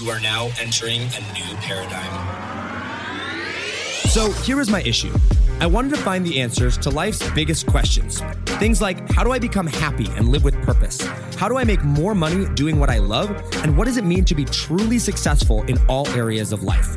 You are now entering a new paradigm. So here is my issue. I wanted to find the answers to life's biggest questions. Things like how do I become happy and live with purpose? How do I make more money doing what I love? And what does it mean to be truly successful in all areas of life?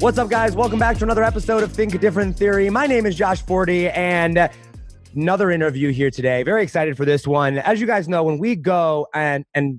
What's up, guys? Welcome back to another episode of Think Different Theory. My name is Josh Forti, and another interview here today. Very excited for this one. As you guys know, when we go and and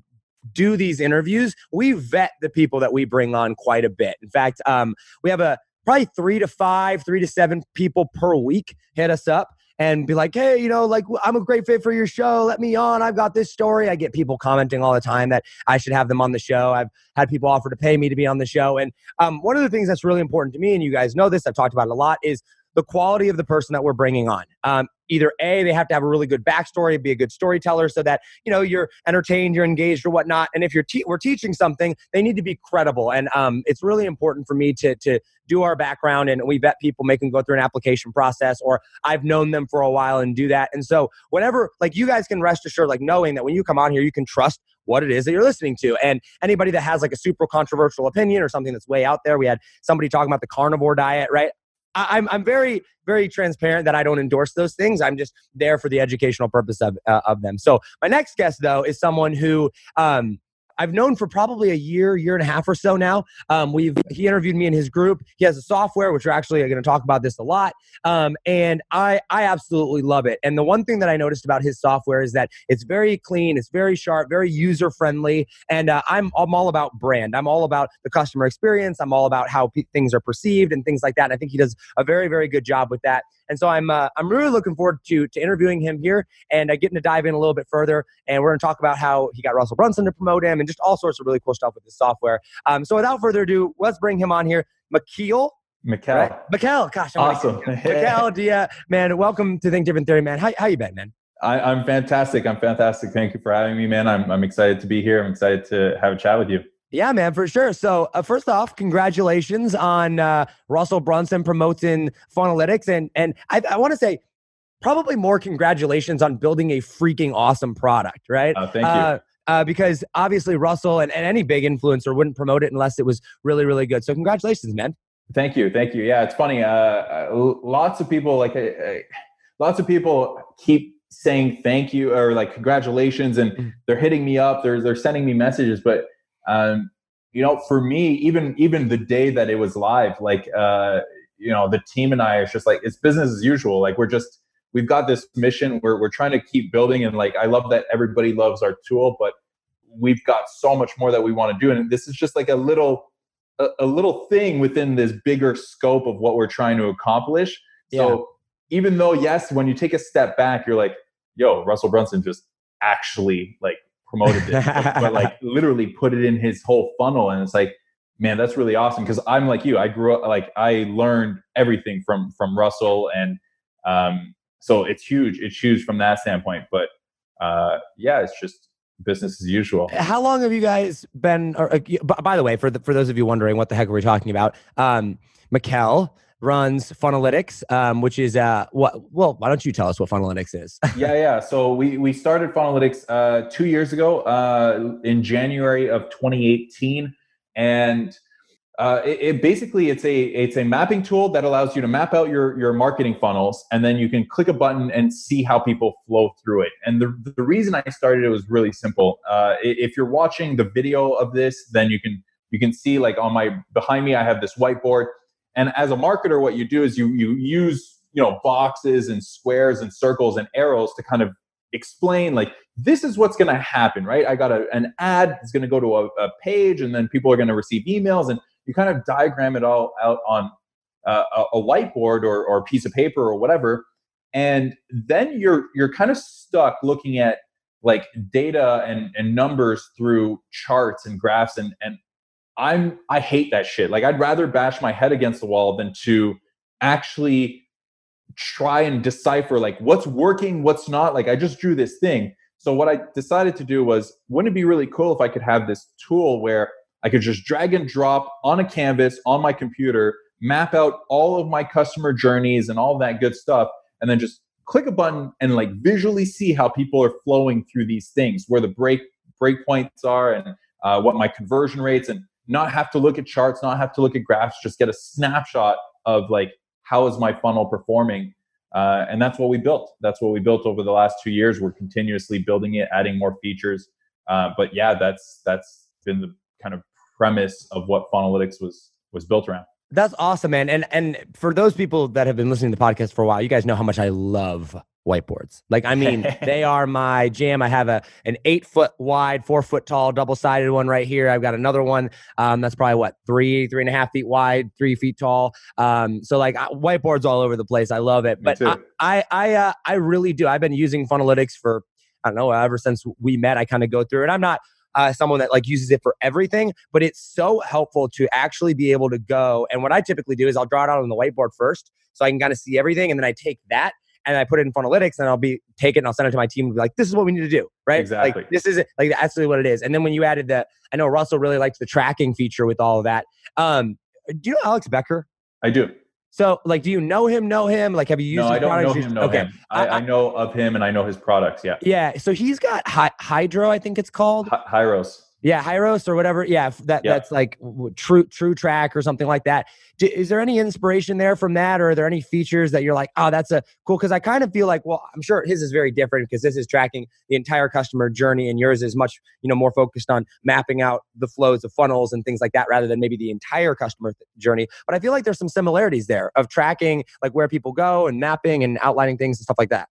do these interviews, we vet the people that we bring on quite a bit. In fact, um, we have a probably three to five, three to seven people per week hit us up and be like, hey, you know, like I'm a great fit for your show. Let me on. I've got this story. I get people commenting all the time that I should have them on the show. I've had people offer to pay me to be on the show. And um, one of the things that's really important to me, and you guys know this, I've talked about it a lot, is the quality of the person that we're bringing on. Um, either a they have to have a really good backstory be a good storyteller so that you know you're entertained you're engaged or whatnot and if you're te- we're teaching something they need to be credible and um, it's really important for me to to do our background and we vet people make them go through an application process or i've known them for a while and do that and so whenever like you guys can rest assured like knowing that when you come on here you can trust what it is that you're listening to. And anybody that has like a super controversial opinion or something that's way out there, we had somebody talking about the carnivore diet, right? I, am I'm very very transparent that I don't endorse those things. I'm just there for the educational purpose of uh, of them. So my next guest though is someone who um, I've known for probably a year, year and a half or so now. Um, we've he interviewed me in his group. He has a software, which we're actually going to talk about this a lot. Um, and I I absolutely love it. And the one thing that I noticed about his software is that it's very clean, it's very sharp, very user friendly. And uh, I'm I'm all about brand. I'm all about the customer experience. I'm all about how things are perceived and things like that. And I think he does a very very good job with that. And so I'm uh, I'm really looking forward to to interviewing him here and uh, getting to dive in a little bit further. And we're going to talk about how he got Russell Brunson to promote him and just all sorts of really cool stuff with this software. Um, so without further ado, let's bring him on here, McKeel. Mikael. Right? Mikael, gosh, I'm awesome. Mikael, yeah, man, welcome to Think Different Theory, man. How, how you been, man? I, am fantastic. I'm fantastic. Thank you for having me, man. I'm, I'm excited to be here. I'm excited to have a chat with you. Yeah, man, for sure. So, uh, first off, congratulations on uh, Russell Brunson promoting Funnelytics, and and I, I want to say probably more congratulations on building a freaking awesome product, right? Oh, thank you. Uh, uh, because obviously Russell and, and any big influencer wouldn't promote it unless it was really, really good. So congratulations, man. Thank you, thank you. Yeah, it's funny. Uh, uh lots of people like, uh, lots of people keep saying thank you or like congratulations, and mm. they're hitting me up. They're they're sending me messages, but um, you know, for me, even even the day that it was live, like uh, you know, the team and I are just like it's business as usual. Like we're just we've got this mission where we're trying to keep building and like i love that everybody loves our tool but we've got so much more that we want to do and this is just like a little a, a little thing within this bigger scope of what we're trying to accomplish yeah. so even though yes when you take a step back you're like yo russell brunson just actually like promoted this but like literally put it in his whole funnel and it's like man that's really awesome because i'm like you i grew up like i learned everything from from russell and um so it's huge. It's huge from that standpoint. But uh, yeah, it's just business as usual. How long have you guys been? Or, uh, by the way, for the, for those of you wondering what the heck are we talking about, um, Mikael runs Funnelytics, um, which is uh, what? Well, why don't you tell us what Funnelytics is? yeah, yeah. So we we started Funnelytics uh, two years ago uh, in January of 2018, and uh, it, it, basically it's a it's a mapping tool that allows you to map out your your marketing funnels and then you can click a button and see how people flow through it and the, the reason i started it was really simple uh, if you're watching the video of this then you can you can see like on my behind me i have this whiteboard and as a marketer what you do is you you use you know boxes and squares and circles and arrows to kind of explain like this is what's going to happen right? I got a, an ad that's going to go to a, a page and then people are going to receive emails and you kind of diagram it all out on uh, a whiteboard or, or a piece of paper or whatever. And then you're you're kind of stuck looking at like data and, and numbers through charts and graphs and, and I'm I hate that shit. Like I'd rather bash my head against the wall than to actually try and decipher like what's working, what's not. Like I just drew this thing. So what I decided to do was wouldn't it be really cool if I could have this tool where I could just drag and drop on a canvas on my computer, map out all of my customer journeys and all that good stuff and then just click a button and like visually see how people are flowing through these things, where the break breakpoints are and uh, what my conversion rates and not have to look at charts, not have to look at graphs, just get a snapshot of like how is my funnel performing. Uh, and that's what we built. That's what we built over the last two years. We're continuously building it, adding more features. Uh, but yeah, that's that's been the kind of premise of what Funnelytics was was built around. That's awesome, man. And and for those people that have been listening to the podcast for a while, you guys know how much I love whiteboards. Like, I mean, they are my jam. I have a an eight foot wide, four foot tall, double sided one right here. I've got another one um, that's probably what three, three and a half feet wide, three feet tall. Um, so like whiteboards all over the place. I love it. but I I I, uh, I really do. I've been using Funnelytics for I don't know ever since we met. I kind of go through it. I'm not uh, someone that like uses it for everything, but it's so helpful to actually be able to go. And what I typically do is I'll draw it out on the whiteboard first, so I can kind of see everything, and then I take that and I put it in Funnelytics, and I'll be take it and I'll send it to my team and be like, "This is what we need to do." Right? Exactly. Like this is like that's really what it is. And then when you added the, I know Russell really likes the tracking feature with all of that. Um, do you know Alex Becker? I do. So, like, do you know him? Know him? Like, have you used? No, his I don't products? know him. Know okay, him. I, I, I, know of him and I know his products. Yeah. Yeah. So he's got Hy- Hydro, I think it's called. Hy- Hyros. Yeah, Hyros or whatever. Yeah, that yeah. that's like True True Track or something like that. Do, is there any inspiration there from that, or are there any features that you're like, oh, that's a cool? Because I kind of feel like, well, I'm sure his is very different because this is tracking the entire customer journey, and yours is much you know more focused on mapping out the flows of funnels and things like that, rather than maybe the entire customer th- journey. But I feel like there's some similarities there of tracking like where people go and mapping and outlining things and stuff like that.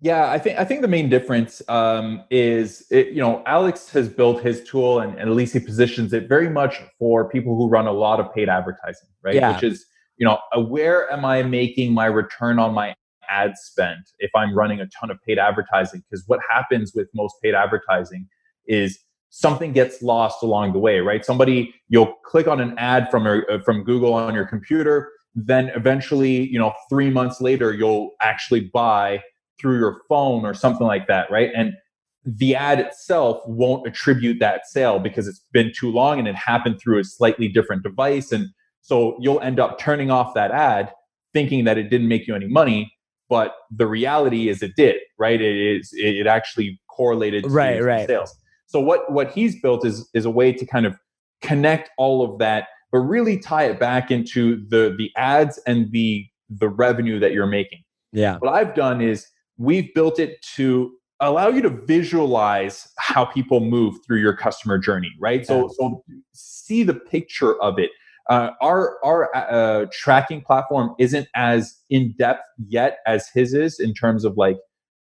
Yeah, I think I think the main difference um, is it, you know Alex has built his tool and, and at least he positions it very much for people who run a lot of paid advertising, right? Yeah. Which is you know uh, where am I making my return on my ad spend if I'm running a ton of paid advertising? Because what happens with most paid advertising is something gets lost along the way, right? Somebody you'll click on an ad from a, uh, from Google on your computer, then eventually you know three months later you'll actually buy through your phone or something like that, right? And the ad itself won't attribute that sale because it's been too long and it happened through a slightly different device. And so you'll end up turning off that ad thinking that it didn't make you any money. But the reality is it did, right? It is it actually correlated to right, right. sales. So what what he's built is is a way to kind of connect all of that, but really tie it back into the the ads and the the revenue that you're making. Yeah. What I've done is we've built it to allow you to visualize how people move through your customer journey right so so see the picture of it uh, our our uh, tracking platform isn't as in depth yet as his is in terms of like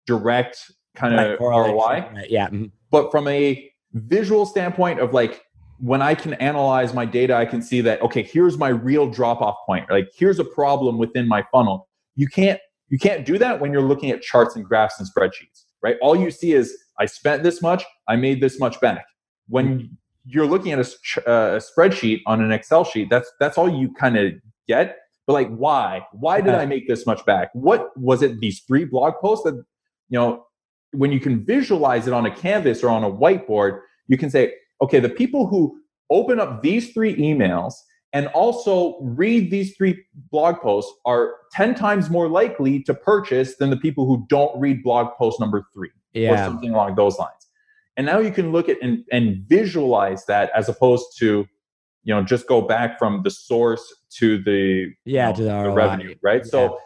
direct kind of ROI. Yeah. Mm-hmm. But from a visual standpoint of like when I can analyze my data, I can see that okay, here's my real drop off point. Like here's a problem within my funnel. You can't you can't do that when you're looking at charts and graphs and spreadsheets, right? All you see is I spent this much, I made this much back. When you're looking at a, uh, a spreadsheet on an Excel sheet, that's that's all you kind of get. But like, why? Why did I make this much back? What was it? These three blog posts that you know, when you can visualize it on a canvas or on a whiteboard, you can say, okay, the people who open up these three emails and also read these three blog posts are 10 times more likely to purchase than the people who don't read blog post number three yeah. or something along those lines and now you can look at and, and visualize that as opposed to you know just go back from the source to the yeah you know, to the, the revenue right yeah. so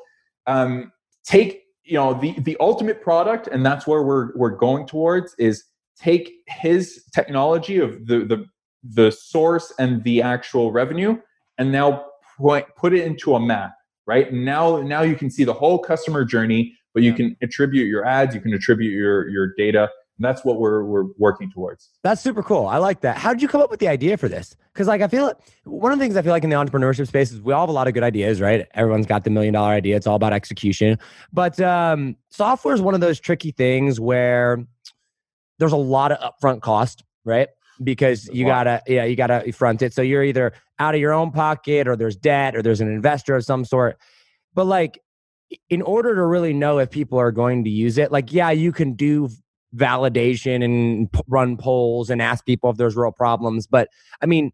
um take you know the the ultimate product and that's where we're we're going towards is take his technology of the the the source and the actual revenue and now put, put it into a map right? Now now you can see the whole customer journey but you can attribute your ads you can attribute your your data. And that's what we're we're working towards. That's super cool. I like that. How did you come up with the idea for this? Because like i feel like one of the things i feel like in the entrepreneurship space is we all have a lot of good ideas right? Everyone's got the million dollar idea. It's all about execution. But um, software is one of those tricky things where there's a lot of upfront cost right because you gotta yeah you gotta front it. So you're either out of your own pocket or there's debt or there's an investor of some sort. But like in order to really know if people are going to use it like yeah you can do validation and p- run polls and ask people if there's real problems. But i mean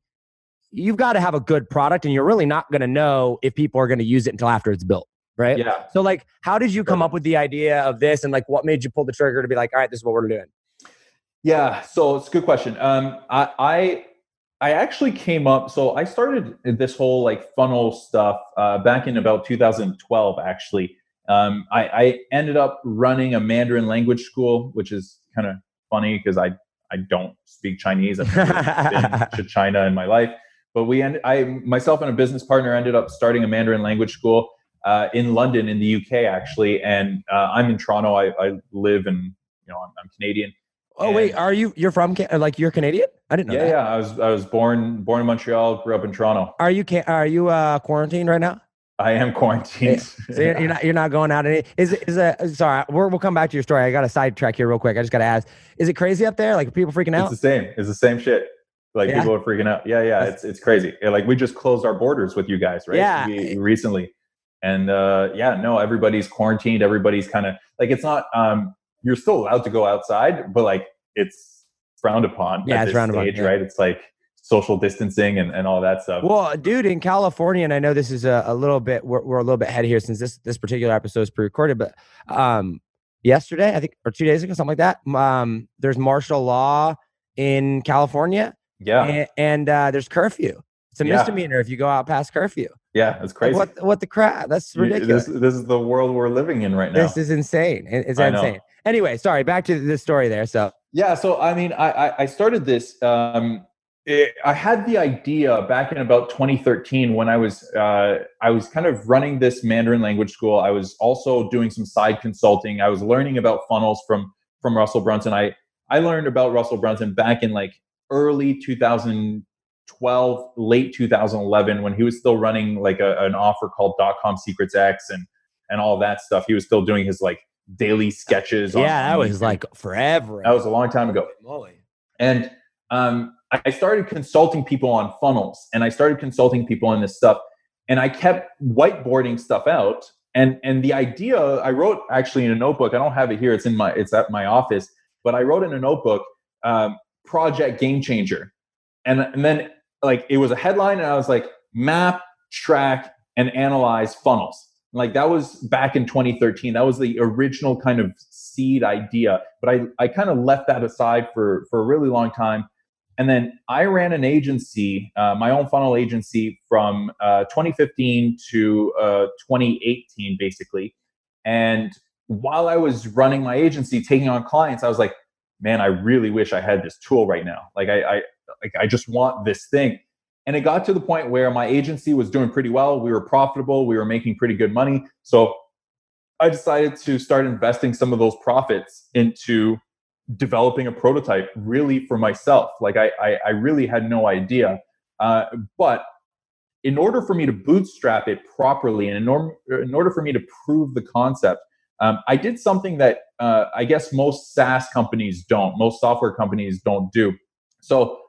you've got to have a good product and you're really not going to know if people are going to use it until after it's built right? Yeah. so like how did you come up with the idea of this and like what made you pull the trigger to be like all right this is what we're doing Yeah, so it's a good question. Um, I, I I actually came up. So I started this whole like funnel stuff uh, back in about 2012. Actually, um, I, I ended up running a Mandarin language school, which is kind of funny because I I don't speak Chinese. I've never been to China in my life, but we end, I myself and a business partner ended up starting a Mandarin language school uh, in London in the UK actually, and uh, I'm in Toronto. I, I live in you know I'm, I'm Canadian. Oh wait are you you're from Can- like you're canadian i didn't know Yeah, that. yeah. I was I was born born in Montreal, grew up in Toronto. Are you are you uh quarantined right now? I am quarantined. So you're, you're not you're not going out any is it is a sorry we're, we'll come back to your story. I got to sidetrack here real quick. I just got to ask: Is it crazy up there? Like people freaking out? it's the same. It's the same shit. Like Yeah? people are freaking out. Yeah, yeah. That's- It's it's crazy. Like we just closed our borders with you guys, right? Yeah. We, recently, and uh, yeah, no, everybody's quarantined. Everybody's kind of like it's not. Um, you're still allowed to go outside, but like it's frowned upon. Yeah, at it's this frowned upon, yeah. right? It's like social distancing and, and all that stuff. Well, dude, in California, and I know this is a, a little bit we're, we're a little bit ahead here since this this particular episode is pre-recorded, but um, yesterday I think or two days ago, something like that. Um, there's martial law in California, yeah, and, and uh, there's curfew. It's a Yeah. misdemeanor if you go out past curfew. yeah. It's Like, crazy. what what the crap? That's ridiculous. This, this is the world we're living in right now. This is insane. It's insane. Anyway, sorry. Back to the story there. So Yeah, so I mean, I I, started this. Um, it, I had the idea back in about 2013 when I was uh, I was kind of running this Mandarin language school. I was also doing some side consulting. I was learning about funnels from from Russell Brunson. I I learned about Russell Brunson back in like early 2012, late 2011 when he was still running like a, an offer called Dot Com Secrets X and and all that stuff. He was still doing his like daily sketches. on- yeah, that was like forever. That was a long time ago. Moly. And um, I I started consulting people on funnels and I started consulting people on this stuff. And I kept whiteboarding stuff out. And and the idea I wrote actually in a notebook. I don't have it here. It's in my it's at my office. But I wrote in a notebook, um, project game changer. And and then like it was a headline, and I was like, map, track, and analyze funnels. Like that was back in 2013. That was the original kind of seed idea. But I, I kind of left that aside for, for a really long time. And then I ran an agency, uh, my own funnel agency from uh, 2015 to uh, 2018, basically. And while I was running my agency, taking on clients, I was like, man, I really wish I had this tool right now. Like I, I like I just want this thing. And it got to the point where my agency was doing pretty well. We were profitable. We were making pretty good money. So I decided to start investing some of those profits into developing a prototype really for myself. Like I, I, I really had no idea. Uh, but in order for me to bootstrap it properly and in order, in order for me to prove the concept, um, I did something that uh, I guess most SaaS companies don't, most software companies don't do. So,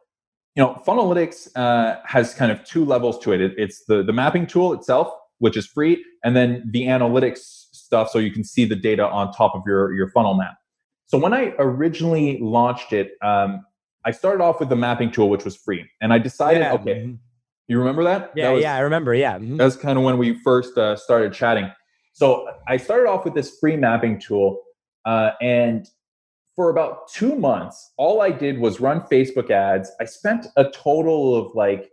you know, Funnelytics uh, has kind of two levels to it. it. It's the, the mapping tool itself, which is free, and then the analytics stuff so you can see the data on top of your, your funnel map. So when I originally launched it, um, I started off with the mapping tool, which was free. And I decided, Yeah, okay, mhm. you remember that? Yeah, that was, yeah, I remember. Yeah. mhm. that's kind of when we first uh, started chatting. So I started off with this free mapping tool, uh, and for about two months, all I did was run Facebook ads. I spent a total of like,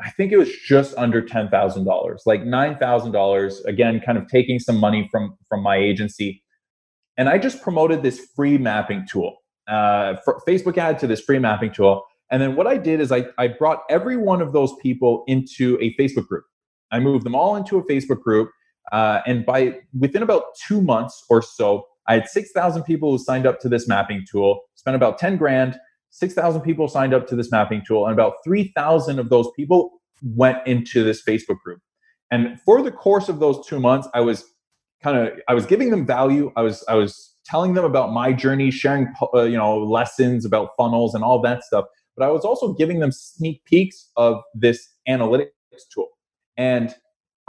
I think it was just under ten thousand dollars, like nine thousand dollars. Again, kind of taking some money from from my agency, and I just promoted this free mapping tool, uh, Facebook ad to this free mapping tool. And then what I did is I, I brought every one of those people into a Facebook group. I moved them all into a Facebook group. Uh, and by within about two months or so, I had 6,000 people who signed up to this mapping tool, spent about 10 grand. 6,000 people signed up to this mapping tool, and about 3,000 of those people went into this Facebook group. And for the course of those two months, I was kind of I was giving them value. I was I was telling them about my journey, sharing uh, you know lessons about funnels and all that stuff. but I was also giving them sneak peeks of this analytics tool. And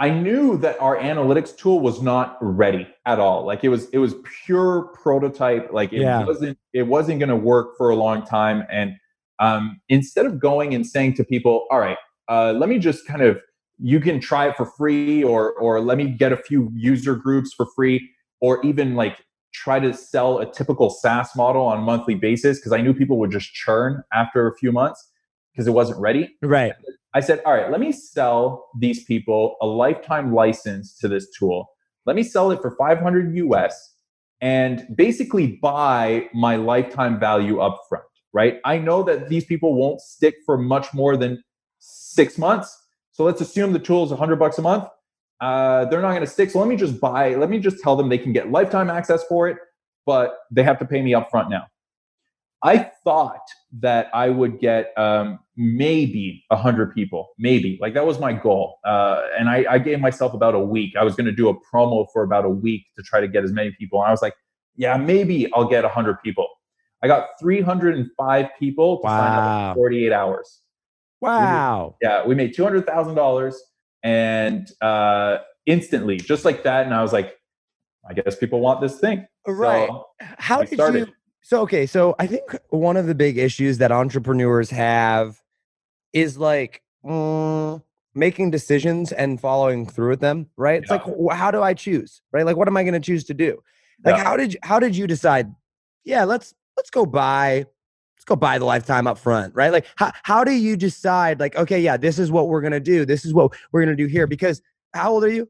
I knew that our analytics tool was not ready at all. Like it was it was pure prototype. Like it Yeah. wasn't it wasn't going to work for a long time. And um, instead of going and saying to people, "All right, uh, let me just kind of you can try it for free," or or let me get a few user groups for free, or even like try to sell a typical SaaS model on a monthly basis because I knew people would just churn after a few months because it wasn't ready. Right. I said, all right, let me sell these people a lifetime license to this tool. Let me sell it for 500 US and basically buy my lifetime value upfront, right? I know that these people won't stick for much more than six months. So let's assume the tool is 100 bucks a month. Uh, they're not going to stick. So let me just buy, let me just tell them they can get lifetime access for it, but they have to pay me upfront now. I thought that I would get um, maybe 100 people, maybe. Like that was my goal. Uh, and I, I gave myself about a week. I was going to do a promo for about a week to try to get as many people. And I was like, yeah, maybe I'll get 100 people. I got 305 people to sign up Wow. in 48 hours. Wow. Yeah, we made $200,000 and uh, instantly, just like that. And I was like, I guess people want this thing. Right. So How we did started. you? So okay, so I think one of the big issues that entrepreneurs have is like mm, making decisions and following through with them. Right? It's Yeah. like, how do I choose? Right? Like, what am I going to choose to do? Like, Yeah. how did you, how did you decide? Yeah, let's let's go buy let's go buy the lifetime up front. Right? Like, how how do you decide? Like, okay, yeah, this is what we're gonna do. This is what we're gonna do here. Because how old are you?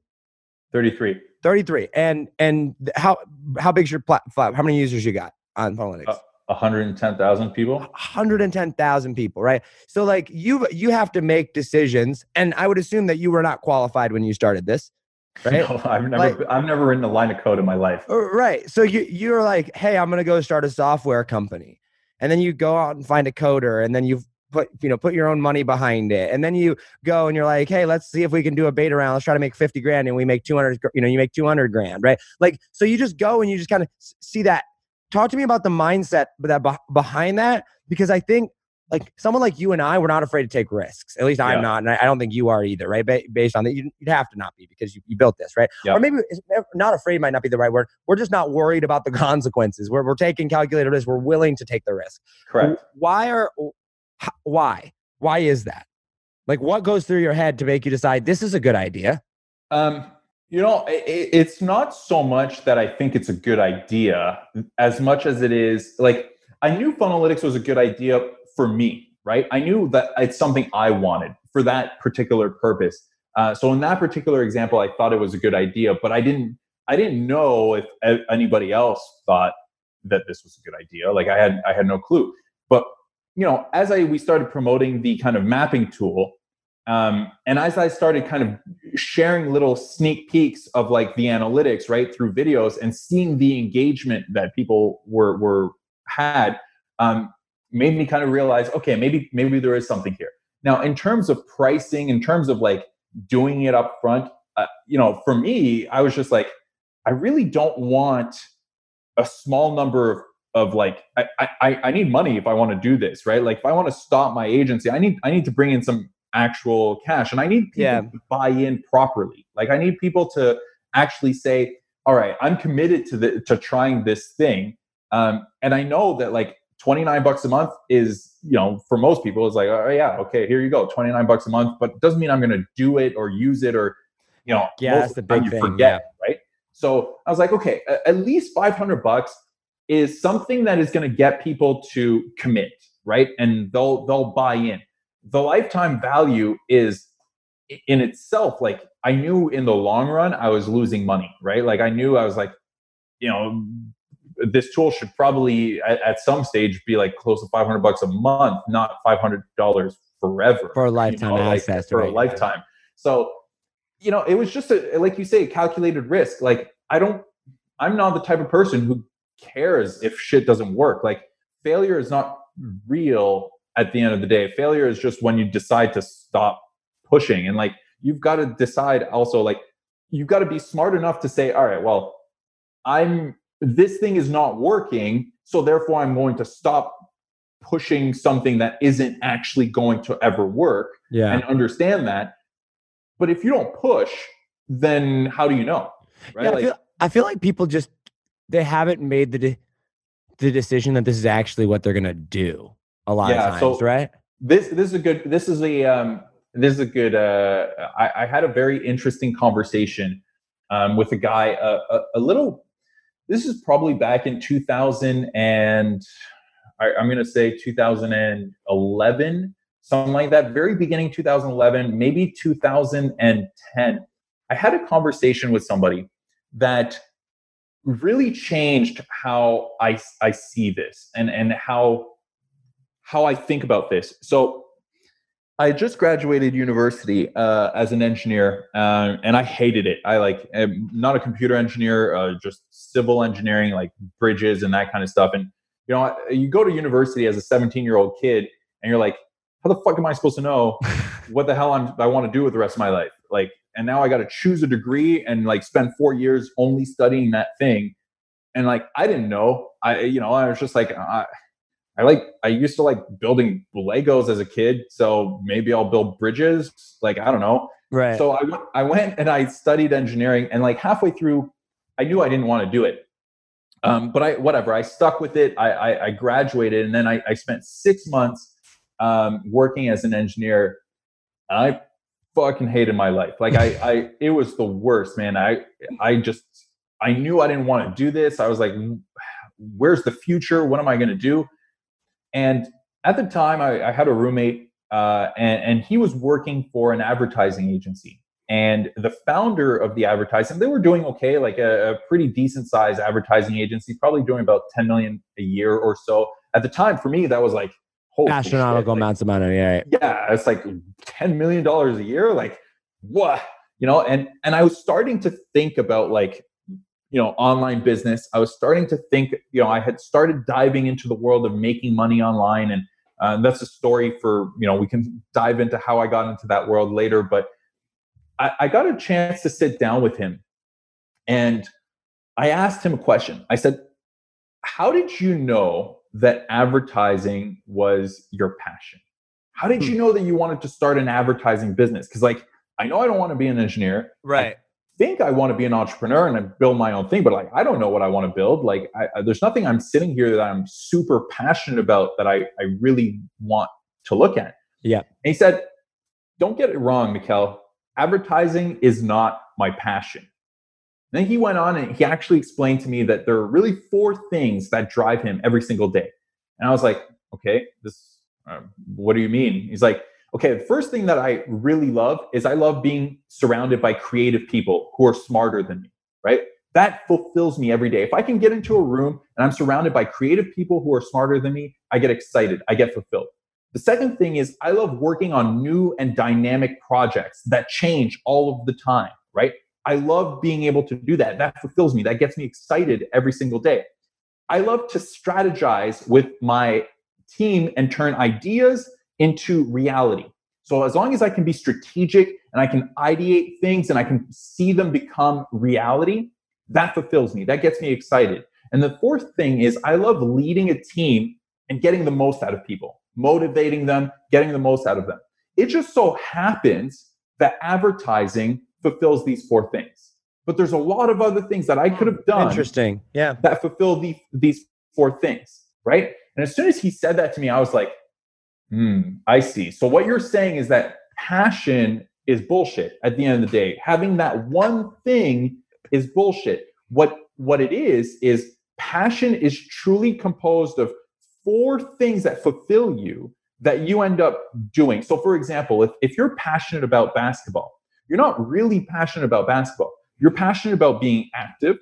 33. 33 and and how how big's your platform how many users you got on Funnelytics? Uh, 110,000 people. 110,000 people right so like you you have to make decisions and i would assume that you were not qualified when you started this right No, I've never, Like- I've never written a line of code in my life. Uh, right so you you're like hey i'm gonna go start a software company and then you go out and find a coder and then you put you know put your own money behind it and then you go and you're like hey let's see if we can do a beta round let's try to make 50 grand and we make 200 you know you make 200 grand right like so you just go and you just kind of see that talk to me about the mindset that behind that because i think like someone like you and i we're not afraid to take risks. At least i'm Yeah. not and i don't think you are either right? Ba- based on that you'd, you'd have to not be because you, you built this right? Yeah. or maybe not afraid might not be the right word. We're just not worried about the consequences. We're, we're taking calculated risk we're willing to take the risk. Correct. why are why? Why is that? Like what goes through your head to make you decide this is a good idea? Um, you know, i i- it's not so much that I think it's a good idea as much as it is like I knew Funnelytics was a good idea for me, right? I knew that it's something I wanted for that particular purpose. Uh, so in that particular example, I thought it was a good idea, but I didn't. I didn't know if anybody else thought that this was a good idea. Like I had, I had no clue. But you know, as I we started promoting the kind of mapping tool, um, and as I started kind of sharing little sneak peeks of like the analytics right through videos and seeing the engagement that people were were had um, made me kind of realize okay maybe maybe there is something here now in terms of pricing in terms of like doing it up front uh, you know for me i was just like i really don't want a small number of of like I, I I need money if I want to do this, right? Like if I want to stop my agency, I need I need to bring in some actual cash, and I need people Yeah. to buy in properly. Like I need people to actually say, "All right, I'm committed to the to trying this thing," um, and I know that like 29 bucks a month is you know for most people is like, "Oh yeah, okay, here you go, 29 bucks a month," but it doesn't mean I'm going to do it or use it or you know Yeah, most that's the big you thing, forget, right? So I was like, okay, at least 500 bucks is something that is going to get people to commit, right? And they'll they'll buy in. The lifetime value is in itself like I knew in the long run I was losing money, right? Like I knew I was like, you know, this tool should probably at, at some stage be like close to 500 bucks a month, not $500 forever for you lifetime know, like, access for right? a lifetime. So, you know, it was just a like you say, calculated risk. Like I don't, I'm not the type of person who cares if shit doesn't work. Like failure is not real at the end of the day. Failure is just when you decide to stop pushing, and like you've got to decide also like you've got to be smart enough to say, all right, well, I'm this thing is not working, so therefore I'm going to stop pushing something that isn't actually going to ever work Yeah. and understand that. But if you don't push, then how do you know? Right? Yeah, I, Like- feel, I feel like people just they haven't made the de- the decision that this is actually what they're gonna do a lot Yeah, of so- right? this this is a good this is a um this is a good uh i, I had a very interesting conversation um with a guy uh, a, a little this is probably back in 2000 and I, i'm gonna say 2011 something like that very beginning 2011 maybe 2010 i had a conversation with somebody that really changed how i i see this and and how how I think about this. So I just graduated university uh, as an engineer, uh, and I hated it. I like am not a computer engineer, uh, just civil engineering, like bridges and that kind of stuff. And you know, you go to university as a 17 year old kid, and you're like, how the fuck am I supposed to know what the hell I'm, I want to do with the rest of my life? Like, and now I got to choose a degree and like spend four years only studying that thing. And like, I didn't know. I, you know, I was just like, I, I like I used to like building Legos as a kid, so maybe I'll build bridges. Like I don't know. Right. So I went I went and I studied engineering, and like halfway through, I knew I didn't want to do it. Um, but I whatever I stuck with it. I I, I graduated, and then I, I spent six months um, working as an engineer. I fucking hated my life. Like I I it was the worst, man. I I just I knew I didn't want to do this. I was like, where's the future? What am I going to do? And at the time, I, I had a roommate, uh, and, and he was working for an advertising agency. And the founder of the advertising, they were doing okay, like a, a pretty decent sized advertising agency, probably doing about 10 million a year or so. At the time, for me, that was like holy astronomical shit, like, amounts of money. Yeah. yeah it's like 10 million dollars a year like what you know and and i was starting to think about like you know online business i was starting to think you know i had started diving into the world of making money online and uh, that's a story for you know we can dive into how i got into that world later but I, I got a chance to sit down with him and i asked him a question. I said how did you know that advertising was your passion? How did you know that you wanted to start an advertising business? Because like i know i don't want to be an engineer. Right. Think I want to be an entrepreneur and I build my own thing, but like I don't know what I want to build. Like I, I- there's nothing I'm sitting here that I'm super passionate about that I I really want to look at. Yeah. And he said, "Don't get it wrong, Mikael. Advertising is not my passion." And then he went on and he actually explained to me that there are really four things that drive him every single day. And I was like, "Okay, this. Um, what do you mean?" He's like, okay, the first thing that I really love is I love being surrounded by creative people who are smarter than me, right? That fulfills me every day. If I can get into a room and I'm surrounded by creative people who are smarter than me, I get excited, I get fulfilled. The second thing is I love working on new and dynamic projects that change all of the time, right? I love being able to do that. That fulfills me. That gets me excited every single day. I love to strategize with my team and turn ideas into reality. So as long as I can be strategic and I can ideate things and I can see them become reality, that fulfills me. That gets me excited. And the fourth thing is I love leading a team and getting the most out of people, motivating them, getting the most out of them. It just so happens that advertising fulfills these four things. But there's a lot of other things that I hmm, could have done Interesting. Yeah. that fulfill the, these four things, right? And as soon as he said that to me, I was like, hmm, I see. So what you're saying is that passion is bullshit at the end of the day. Having that one thing is bullshit. What what it is is passion is truly composed of four things that fulfill you that you end up doing. So for example, if, if you're passionate about basketball, you're not really passionate about basketball. You're passionate about being active,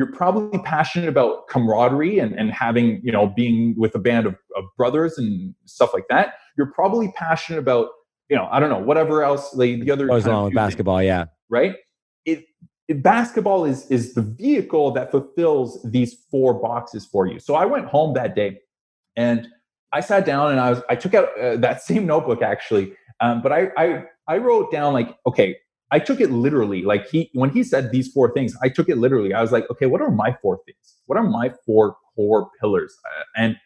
you're probably passionate about camaraderie and, and having, you know, being with a band of, of brothers and stuff like that. You're probably passionate about, you know, I don't know, whatever else, like the other Goes along with few things, basketball. Yeah. right? It, it basketball is is the vehicle that fulfills these four boxes for you. So I went home that day and I sat down and I was I took out uh, that same notebook actually, um, but I, I I wrote down like okay I took it literally. Like he, when he said these four things, I took it literally. I was like, okay, what are my four things? What are my four core pillars? Uh, and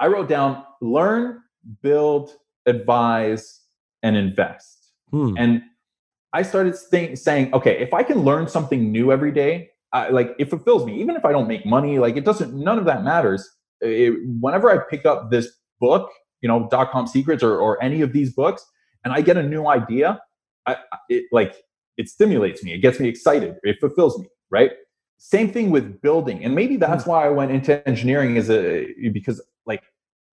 I wrote down learn, build, advise, and invest. Hmm. And I started think, saying, okay, if I can learn something new every day, I, like it fulfills me. Even if I don't make money, like it doesn't. None of that matters. It, whenever I pick up this book, you know, dot com secrets or or any of these books, and I get a new idea, I, it like it stimulates me. It gets me excited. It fulfills me. Right. Same thing with building, and maybe that's why I went into engineering is a because like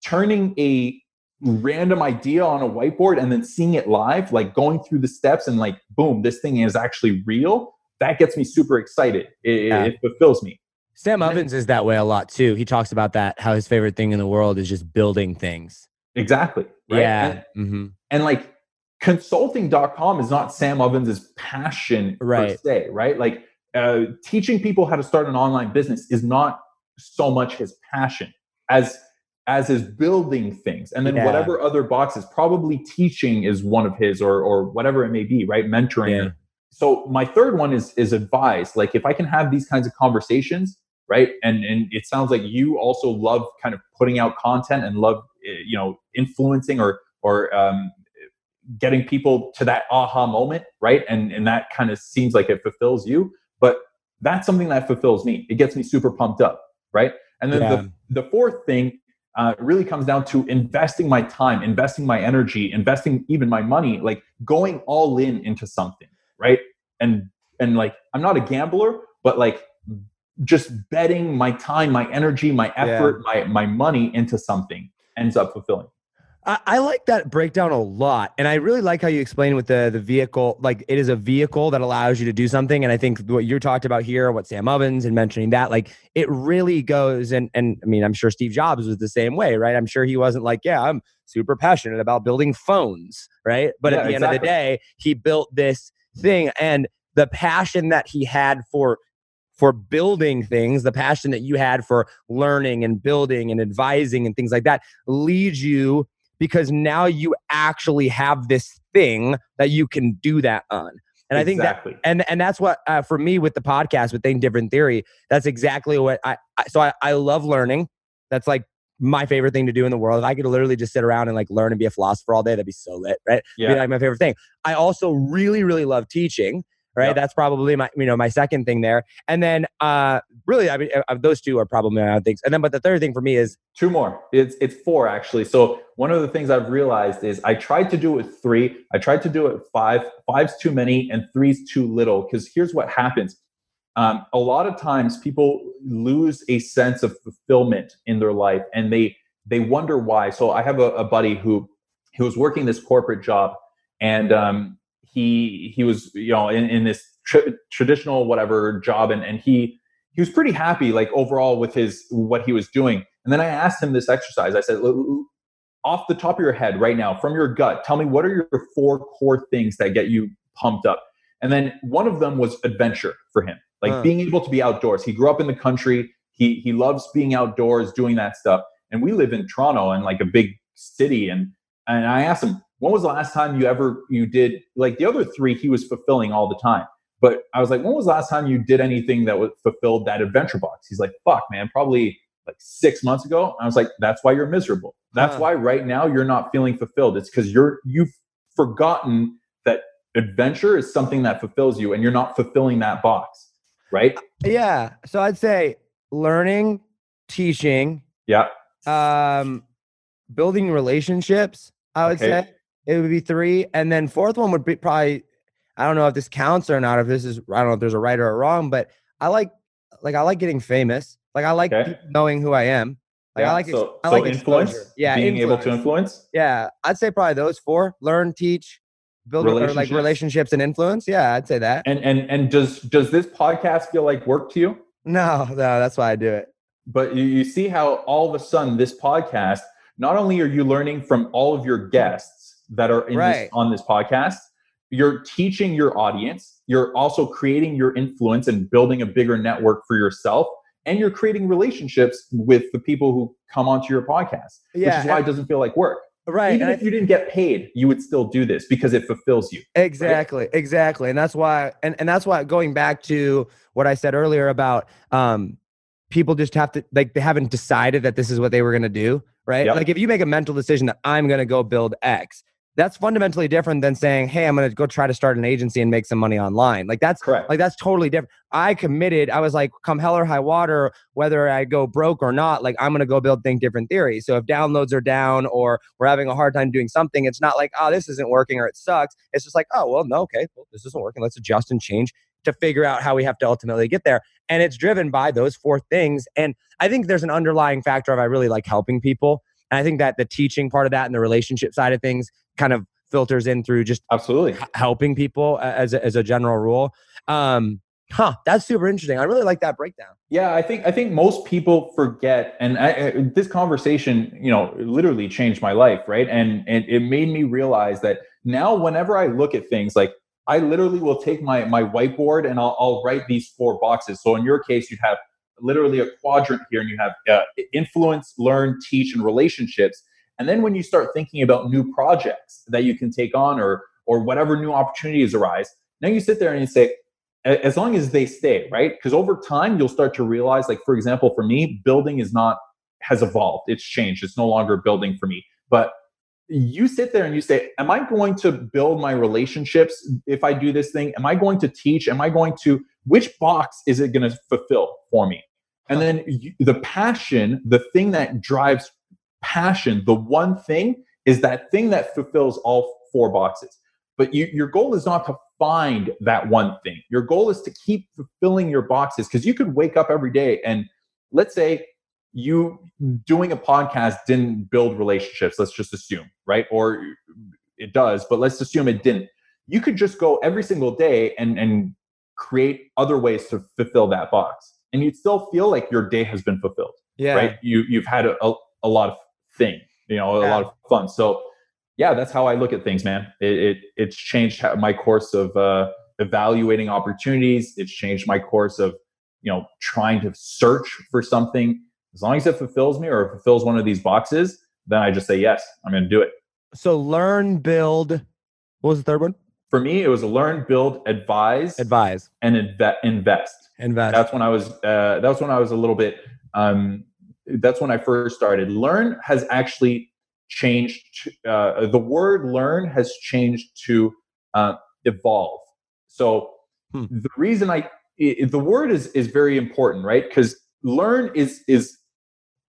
turning a random idea on a whiteboard and then seeing it live, like going through the steps and like, boom, this thing is actually real. That gets me super excited. It, Yeah. it fulfills me. Sam Ovens is that way a lot too. He talks about that, how his favorite thing in the world is just building things. Exactly. Right? Yeah. And, hmm and like consulting.com is not Sam Ovens' passion per Right. se, right? Like uh, teaching people how to start an online business is not so much his passion as as is building things and then Yeah. whatever other boxes probably teaching is one of his or or whatever it may be right mentoring Yeah. so my third one is is advice like if i can have these kinds of conversations right and and it sounds like you also love kind of putting out content and love eh, you know influencing or or um, getting people to that aha moment right? And and that kind of seems like it fulfills you but that's something that fulfills me. It gets me super pumped up right? And then Yeah. the the fourth thing uh, really comes down to investing my time investing my energy investing even my money like going all in into something right? And and like i'm not a gambler but like just betting my time my energy my effort my my money into something ends up fulfilling I, I like that breakdown a lot, and I really like how you explain with the the vehicle. Like it is a vehicle that allows you to do something, and I think what you're talked about here, what Sam Ovens and mentioning that, like it really goes. And and I mean, I'm sure Steve Jobs was the same way, right? I'm sure he wasn't like, yeah, I'm super passionate about building phones, right? But Yeah, at the end of the day, he built this thing, and the passion that he had for for building things, the passion that you had for learning and building and advising and things like that leads you because now you actually have this thing that you can do that on. And I think that and and that's what uh, for me with the podcast with Think Different Theory, that's exactly what I, I so I, I love learning. That's like my favorite thing to do in the world. If I could literally just sit around and like learn and be a philosopher all day, that'd be so lit, right? Be yeah like my favorite thing. I also really, really love teaching. Right, Yep. that's probably my you know my second thing there, and then uh really I mean uh, those two are probably my things, and then but the third thing for me is Two more. It's it's four actually. So one of the things I've realized is I tried to do it with three. I tried to do it five. Five's too many, and three's too little. Because here's what happens: um, a lot of times people lose a sense of fulfillment in their life, and they they wonder why. So I have a, a buddy who he was working this corporate job, and um, he he was you know in, in this tr- traditional whatever job, and and he he was pretty happy like overall with his what he was doing and then I asked him this exercise. I said, "L- l- off the top of your head right now, from your gut, tell me what are your four core things that get you pumped up? And then one of them was adventure for him, like Huh. being able to be outdoors. He grew up in the country. He he loves being outdoors, doing that stuff. And we live in Toronto and like a big city. And and I asked him, when was the last time you ever you did like the other three? He was fulfilling all the time. But I was like, when was the last time you did anything that would fulfilled that adventure box? He's like, fuck, man, probably like six months ago. I was like, that's why you're miserable. That's Huh. why right now you're not feeling fulfilled. It's because you're you've forgotten that adventure is something that fulfills you and you're not fulfilling that box. Right? yeah. So I'd say learning, teaching, Yeah. um, building relationships. I would Okay. say it would be three, and then fourth one would be probably. I don't know if this counts or not. If this is, I don't know if there's a right or a wrong, but I like, like I like getting famous. Like I like Okay. knowing who I am. Like yeah. I like, ex- so, I so like influence. exposure. Yeah, Being able to influence. influence. Yeah, I'd say probably those four: learn, teach, build or like Relationships. relationships and influence. Yeah, I'd say that. And and and does does this podcast feel like work to you? No, no, that's why I do it. but you, you see how all of a sudden this podcast not only are you learning from all of your guests that are in Right. this, on this podcast you're teaching your audience you're also creating your influence and building a bigger network for yourself and you're creating relationships with the people who come onto your podcast which is why and- it doesn't feel like work right. even and I if you didn't get paid you would still do this because it fulfills you Exactly, exactly. And that's why and, and that's why going back to what I said earlier about um people just have to like they haven't decided that this is what they were gonna do, right? Yep. Like if you make a mental decision that I'm going to go build X, that's fundamentally different than saying, "Hey, I'm going to go try to start an agency and make some money online." Like that's Correct. like that's totally different. I committed. I was like, come hell or high water, whether I go broke or not, like I'm gonna go build Think Different Theory. So if downloads are down or we're having a hard time doing something, it's not like, oh, this isn't working or it sucks. It's just like, oh, well, no, okay, well, this isn't working. Let's adjust and change to figure out how we have to ultimately get there. And it's driven by those four things. And I think there's an underlying factor of I really like helping people. And I think that the teaching part of that and the relationship side of things kind of filters in through just Absolutely. h- helping people as a, as a general rule. Um, huh, that's super interesting. I really like that breakdown. Yeah, I think I think most people forget, and I, I, this conversation, you know, literally changed my life, right? And and it made me realize that now, whenever I look at things, like I literally will take my my whiteboard and I'll, I'll write these four boxes. So in your case, you'd have literally a quadrant here, and you have uh, influence, learn, teach, and relationships. And then when you start thinking about new projects that you can take on, or or whatever new opportunities arise, now you sit there and you say, as long as they stay right? Because over time you'll start to realize like for example for me building is not has evolved. It's changed. It's no longer building for me. But you sit there and you say am i going to build my relationships if i do this thing? Am i going to teach? Am i going to which box is it going to fulfill for me? And then you, the passion the thing that drives passion the one thing is that thing that fulfills all four boxes but you, your goal is not to find that one thing. Your goal is to keep fulfilling your boxes because you could wake up every day and let's say you doing a podcast didn't build relationships. Let's just assume, right? Or it does, but let's assume it didn't. You could just go every single day and, and create other ways to fulfill that box. And you'd still feel like your day has been fulfilled, Yeah. right? You, you've had a, a, a lot of thing, you know, a lot of fun. So yeah, that's how I look at things, man. It, it it's changed my course of uh, evaluating opportunities. It's changed my course of you know trying to search for something. As long as it fulfills me or fulfills one of these boxes, then I just say yes. I'm going to do it. So learn, build. What was the third one? For me, it was a learn, build, advise, Advise, and inve- invest. invest. That's when I was. Uh, that's when I was a little bit. Um, that's when I first started. Learn has actually changed. Uh, the word learn has changed to uh, evolve. So Hmm. the reason I i the word is is very important, right? Because learn is is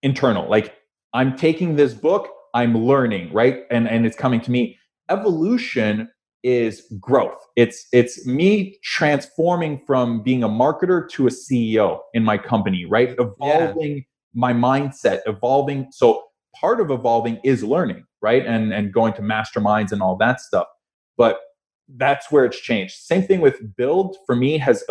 internal. Like I'm taking this book, I'm learning, right? And and it's coming to me. Evolution is growth. It's it's me transforming from being a marketer to a CEO in my company, right? Evolving my mindset, evolving. So part of evolving is learning, right? And and going to masterminds and all that stuff. But that's where it's changed. Same thing with build for me has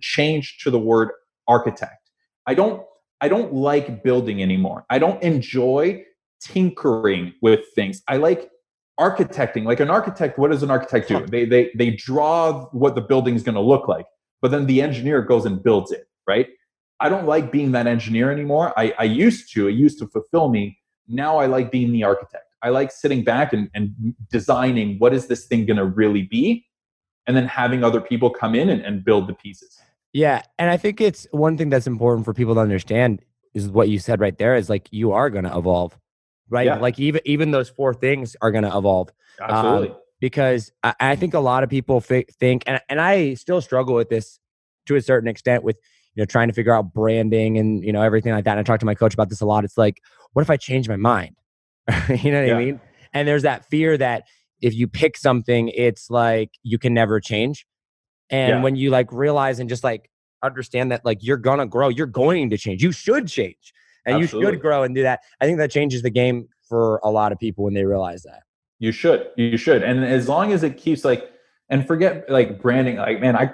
changed to the word architect. I don't I don't like building anymore. I don't enjoy tinkering with things. I like architecting. Like an architect, what does an architect do? They they they draw what the building is going to look like, but then the engineer goes and builds it, right? I don't like being that engineer anymore. I, I used to. It used to fulfill me. Now I like being the architect. I like sitting back and, and designing what is this thing going to really be, and then having other people come in and, and build the pieces. Yeah, and I think it's one thing that's important for people to understand is what you said right there is like you are going to evolve, right? Yeah. Like even even those four things are going to evolve um, Absolutely. because I, I think a lot of people fi- think, and and I still struggle with this to a certain extent with you know trying to figure out branding and you know everything like that. And I talk to my coach about this a lot. It's like, what if I change my mind? you know what Yeah. I mean? And there's that fear that if you pick something, it's like you can never change. And Yeah. when you like realize and just like understand that like you're gonna grow, you're going to change. You should change, and you should grow and do that. I think that changes the game for a lot of people when they realize that. You should. You should. And as long as it keeps like, and forget like branding, like, man, I,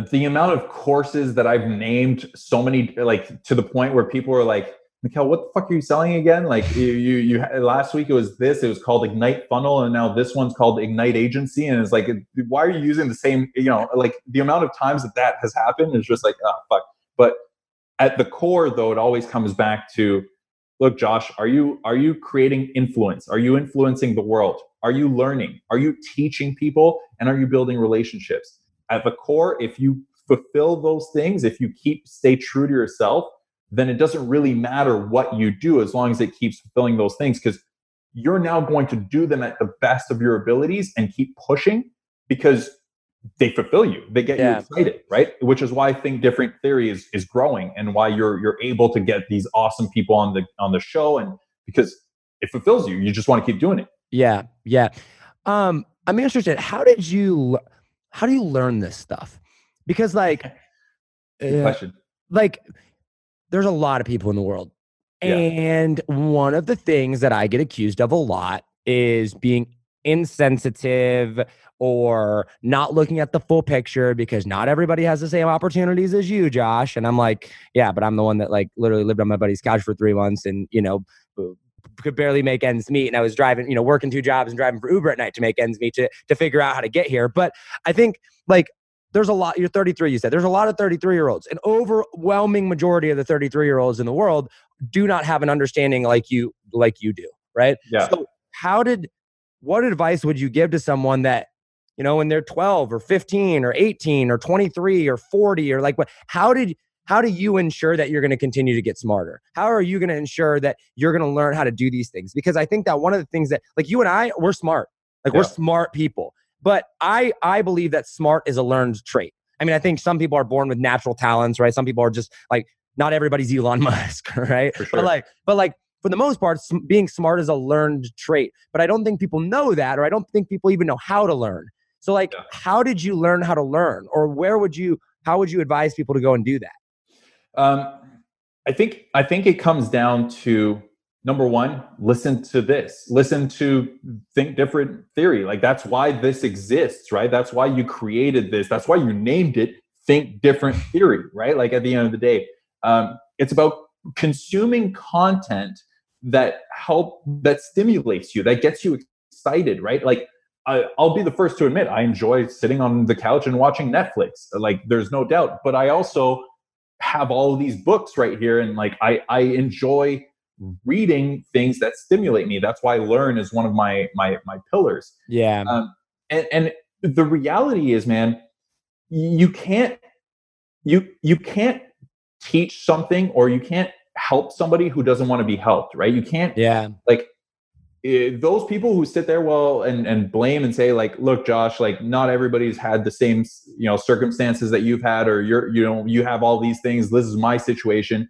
the amount of courses that I've named so many, like to the point where people are like, Mikael, what the fuck are you selling again? Like you, you, you, last week it was this, it was called Ignite Funnel. And now this one's called Ignite Agency. And it's like, why are you using the same, you know, like the amount of times that that has happened is just like, oh, fuck. But at the core though, it always comes back to, look josh are you are you creating influence are you influencing the world are you learning are you teaching people and are you building relationships at the core if you fulfill those things if you keep stay true to yourself then it doesn't really matter what you do as long as it keeps fulfilling those things because you're now going to do them at the best of your abilities and keep pushing because they fulfill you they get Yeah. you excited right which is why I think different theory is, is growing and why you're you're able to get these awesome people on the on the show and because it fulfills you you just want to keep doing it Yeah, yeah. Um, I'm interested. How did you? How do you learn this stuff? Because like, Good uh, question like, there's a lot of people in the world, Yeah. and one of the things that I get accused of a lot is being insensitive or not looking at the full picture because not everybody has the same opportunities as you, Josh. And I'm like, yeah, but I'm the one that like literally lived on my buddy's couch for three months and you know could barely make ends meet. And I was driving, you know, working two jobs and driving for Uber at night to make ends meet to to figure out how to get here. But I think like there's a lot. You're 33. You said there's a lot of 33 year olds. An overwhelming majority of the 33 year olds in the world do not have an understanding like you like you do, right? yeah So how did what advice would you give to someone that you know when they're 12 or 15 or 18 or 23 or 40 or like what how did how do you ensure that you're going to continue to get smarter? How are you going to ensure that you're going to learn how to do these things? Because i think that one of the things that like you and i we're smart. Like we're smart people. But i i believe that smart is a learned trait. I mean i think some people are born with natural talents right? Some people are just like not everybody's elon musk right? For sure. but like but like for the most part being smart is a learned trait. But i don't think people know that or i don't think people even know how to learn. So like Yeah. how did you learn how to learn? Or where would you how would you advise people to go and do that Um, I think I think it comes down to number one, listen to this, listen to think different theory. Like that's why this exists, right? That's why you created this. That's why you named it think different theory, right? Like at the end of the day, um, it's about consuming content that help that stimulates you, that gets you excited, right? Like I, I'll be the first to admit I enjoy sitting on the couch and watching Netflix. Like there's no doubt, but I also have all of these books right here and like I I enjoy reading things that stimulate me. That's why learn is one of my my my pillars. yeah Um, and and the reality is, man, you can't you you can't teach something or you can't help somebody who doesn't want to be helped, right? You can't yeah like eh, those people who sit there well and and blame and say like look josh like not everybody's had the same you know circumstances that you've had or you're you know you have all these things. This is my situation.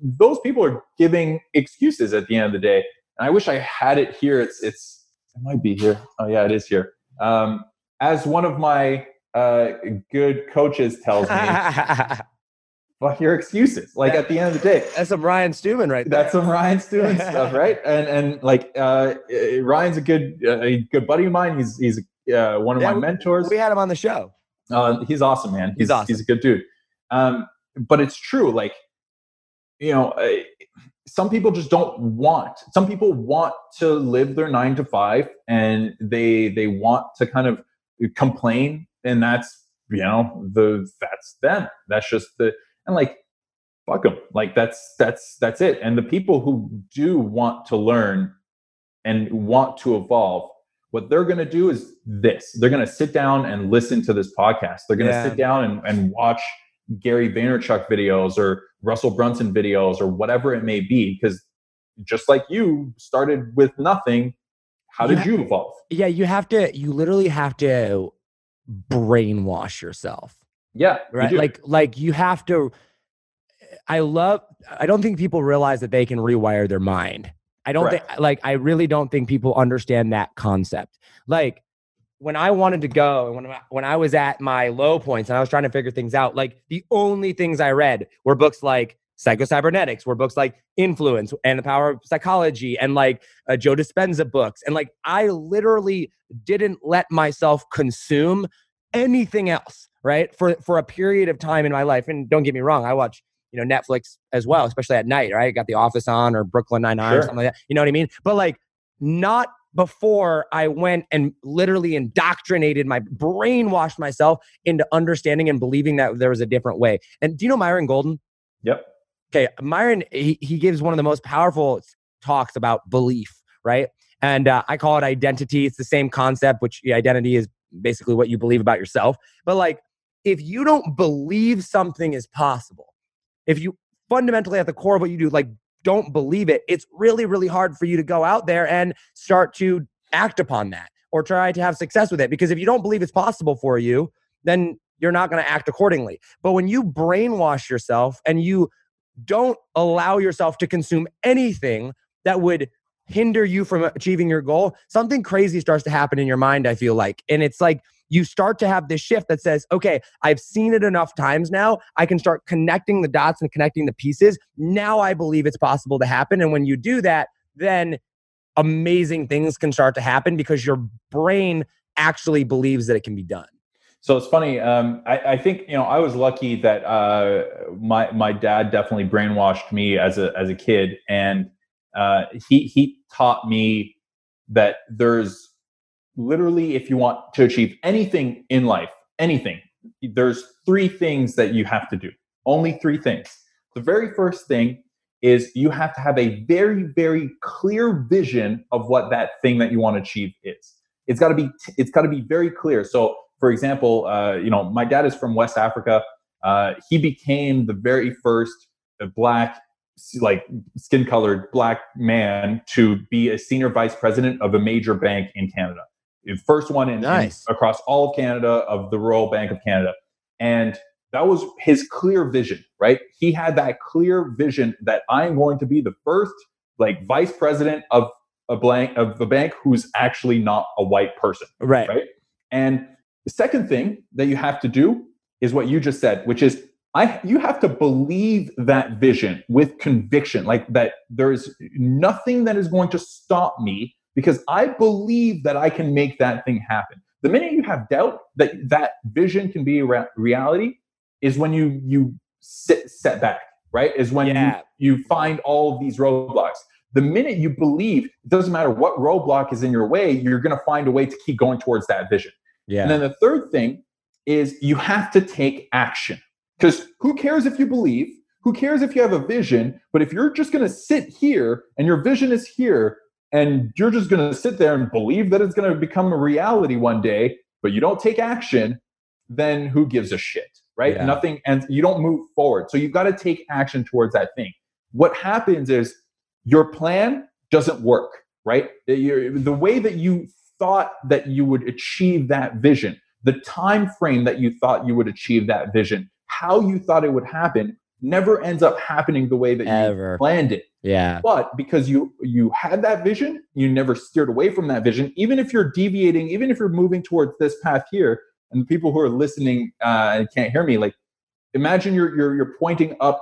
Those people are giving excuses at the end of the day. And i wish i had it here. It's it's it might be here. Oh yeah it is here. Um as one of my uh good coaches tells me fuck your excuses like at the end of the day that's some ryan Stewman right there. that's some Ryan doing stuff, right? And and like uh, uh, Ryan's a good uh, a good buddy of mine. He's he's uh, one of Yeah, my mentors. we had him on the show Uh, he's awesome, man. He's He's awesome. He's a good dude. Um, but it's true. Like you know, uh, some people just don't want. Some people want to live their nine to five, and they they want to kind of complain, and that's you know the that's them. That's just the and like fuck them. Like that's that's that's it. And the people who do want to learn and want to evolve, what they're going to do is this. They're going to sit down and listen to this podcast. They're going to Yeah. sit down and, and watch Gary Vaynerchuk videos or Russell Brunson videos or whatever it may be. Because just like you started with nothing, how did Yeah. you evolve? yeah you have to you literally have to brainwash yourself Yeah, right? like like you have to i love i don't think people realize that they can rewire their mind. I don't think like i really don't think people understand that concept. Like when i wanted to go and when I, when i was at my low points and i was trying to figure things out like the only things i read were books like psychocybernetics were books like influence and the power of psychology and like uh, joe dispenza books and like i literally didn't let myself consume anything else right? For for a period of time in my life and don't get me wrong i watch you know netflix as well especially at night right? Got the office on or brooklyn nine nine or something like that you know what i mean? But like not before i went and literally indoctrinated my brainwashed myself into understanding and believing that there was a different way. And do you know myron golden? Yep. okay myron he, he gives one of the most powerful talks about belief right? And uh, i call it identity. It's the same concept which yeah, identity is basically what you believe about yourself. But like if you don't believe something is possible if you fundamentally at the core of what you do, like don't believe it, it's really, really hard for you to go out there and start to act upon that or try to have success with it. Because if you don't believe it's possible for you, then you're not going to act accordingly. But when you brainwash yourself and you don't allow yourself to consume anything that would hinder you from achieving your goal, something crazy starts to happen in your mind, I feel like. And it's like you start to have this shift that says, okay, I've seen it enough times now. I can start connecting the dots and connecting the pieces. Now I believe it's possible to happen. And when you do that, then amazing things can start to happen because your brain actually believes that it can be done. So it's funny. Um, I, I, think you know I was lucky that uh, my my dad definitely brainwashed me as a as a kid, and uh, he he taught me that there's literally if you want to achieve anything in life, anything, there's three things that you have to do. Only three things. The very first thing is you have to have a very very clear vision of what that thing that you want to achieve is. It's got to be it's got to be very clear. So for example, uh, you know, my dad is from West Africa. Uh, he became the very first black, like skin colored black man to be a senior vice president of a major bank in Canada. The first one in, nice. in across all of Canada of the Royal Bank of Canada. And that was his clear vision, right? He had that clear vision that I'm going to be the first like vice president of a blank of the bank who's actually not a white person. Right. Right. And the second thing that you have to do is what you just said, which is I you have to believe that vision with conviction, like that there is nothing that is going to stop me because I believe that I can make that thing happen. The minute you have doubt that that vision can be a reality is when you you sit set back, right? Is when yeah. you, you find all of these roadblocks. The minute you believe, it doesn't matter what roadblock is in your way, you're going to find a way to keep going towards that vision. Yeah. And then the third thing is you have to take action. Because who cares if you believe? Who cares if you have a vision? But if you're just going to sit here and your vision is here and you're just going to sit there and believe that it's going to become a reality one day, but you don't take action, then who gives a shit, right? Yeah. Nothing, and you don't move forward. So you've got to take action towards that thing. What happens is your plan doesn't work, right? The way that you thought that you would achieve that vision, the time frame that you thought you would achieve that vision, how you thought it would happen never ends up happening the way that Ever. you planned it. Yeah. But because you you had that vision, you never steered away from that vision. Even if you're deviating, even if you're moving towards this path here, and the people who are listening uh, can't hear me, like imagine you're you're you're pointing up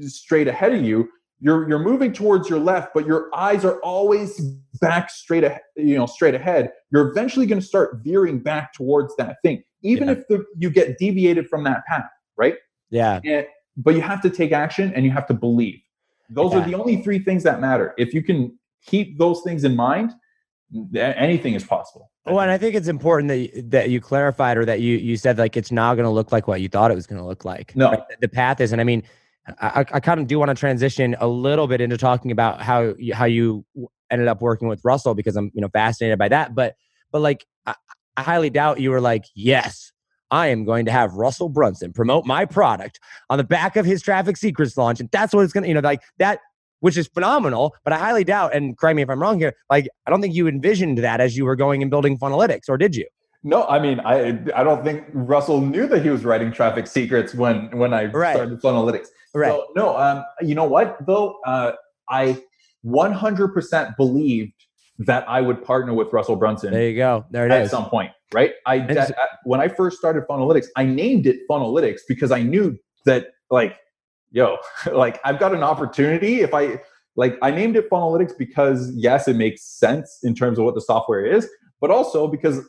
straight ahead of you you're you're moving towards your left but your eyes are always back straight ahead you know straight ahead you're eventually going to start veering back towards that thing even yeah. if the, you get deviated from that path right yeah and, but you have to take action and you have to believe those yeah. are the only three things that matter if you can keep those things in mind anything is possible well, and I think it's important that you, that you clarified or that you you said like it's not going to look like what you thought it was going to look like. No, right? the path is, and I mean, I, I kind of do want to transition a little bit into talking about how you, how you ended up working with Russell because I'm you know fascinated by that. But but like I, I highly doubt you were like yes. I am going to have Russell Brunson promote my product on the back of his Traffic Secrets launch, and that's what it's going to, you know, like that which is phenomenal. But I highly doubt, and correct me if I'm wrong here, like I don't think you envisioned that as you were going and building Funnelytics, or did you? No, I mean, I I don't think Russell knew that he was writing Traffic Secrets when when I right. started Funnelytics. Right. So, no, um, you know what though? Uh, I 100% believed that I would partner with Russell Brunson. There you go. There it at is. some point, right? I that, uh, when I first started Funnelytics, I named it Funnelytics because I knew that like, yo, like I've got an opportunity if I like I named it Funnelytics because yes, it makes sense in terms of what the software is, but also because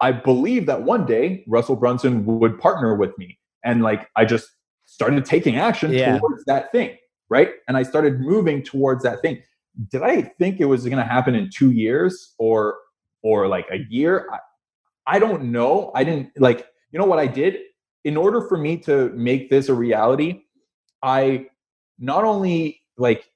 I believe that one day Russell Brunson would partner with me. And like I just started taking action yeah. towards that thing, right? And I started moving towards that thing. Did I think it was going to happen in 2 years or or like a year? I, I don't know. I didn't like you know what I did? In order for me to make this a reality, I not only like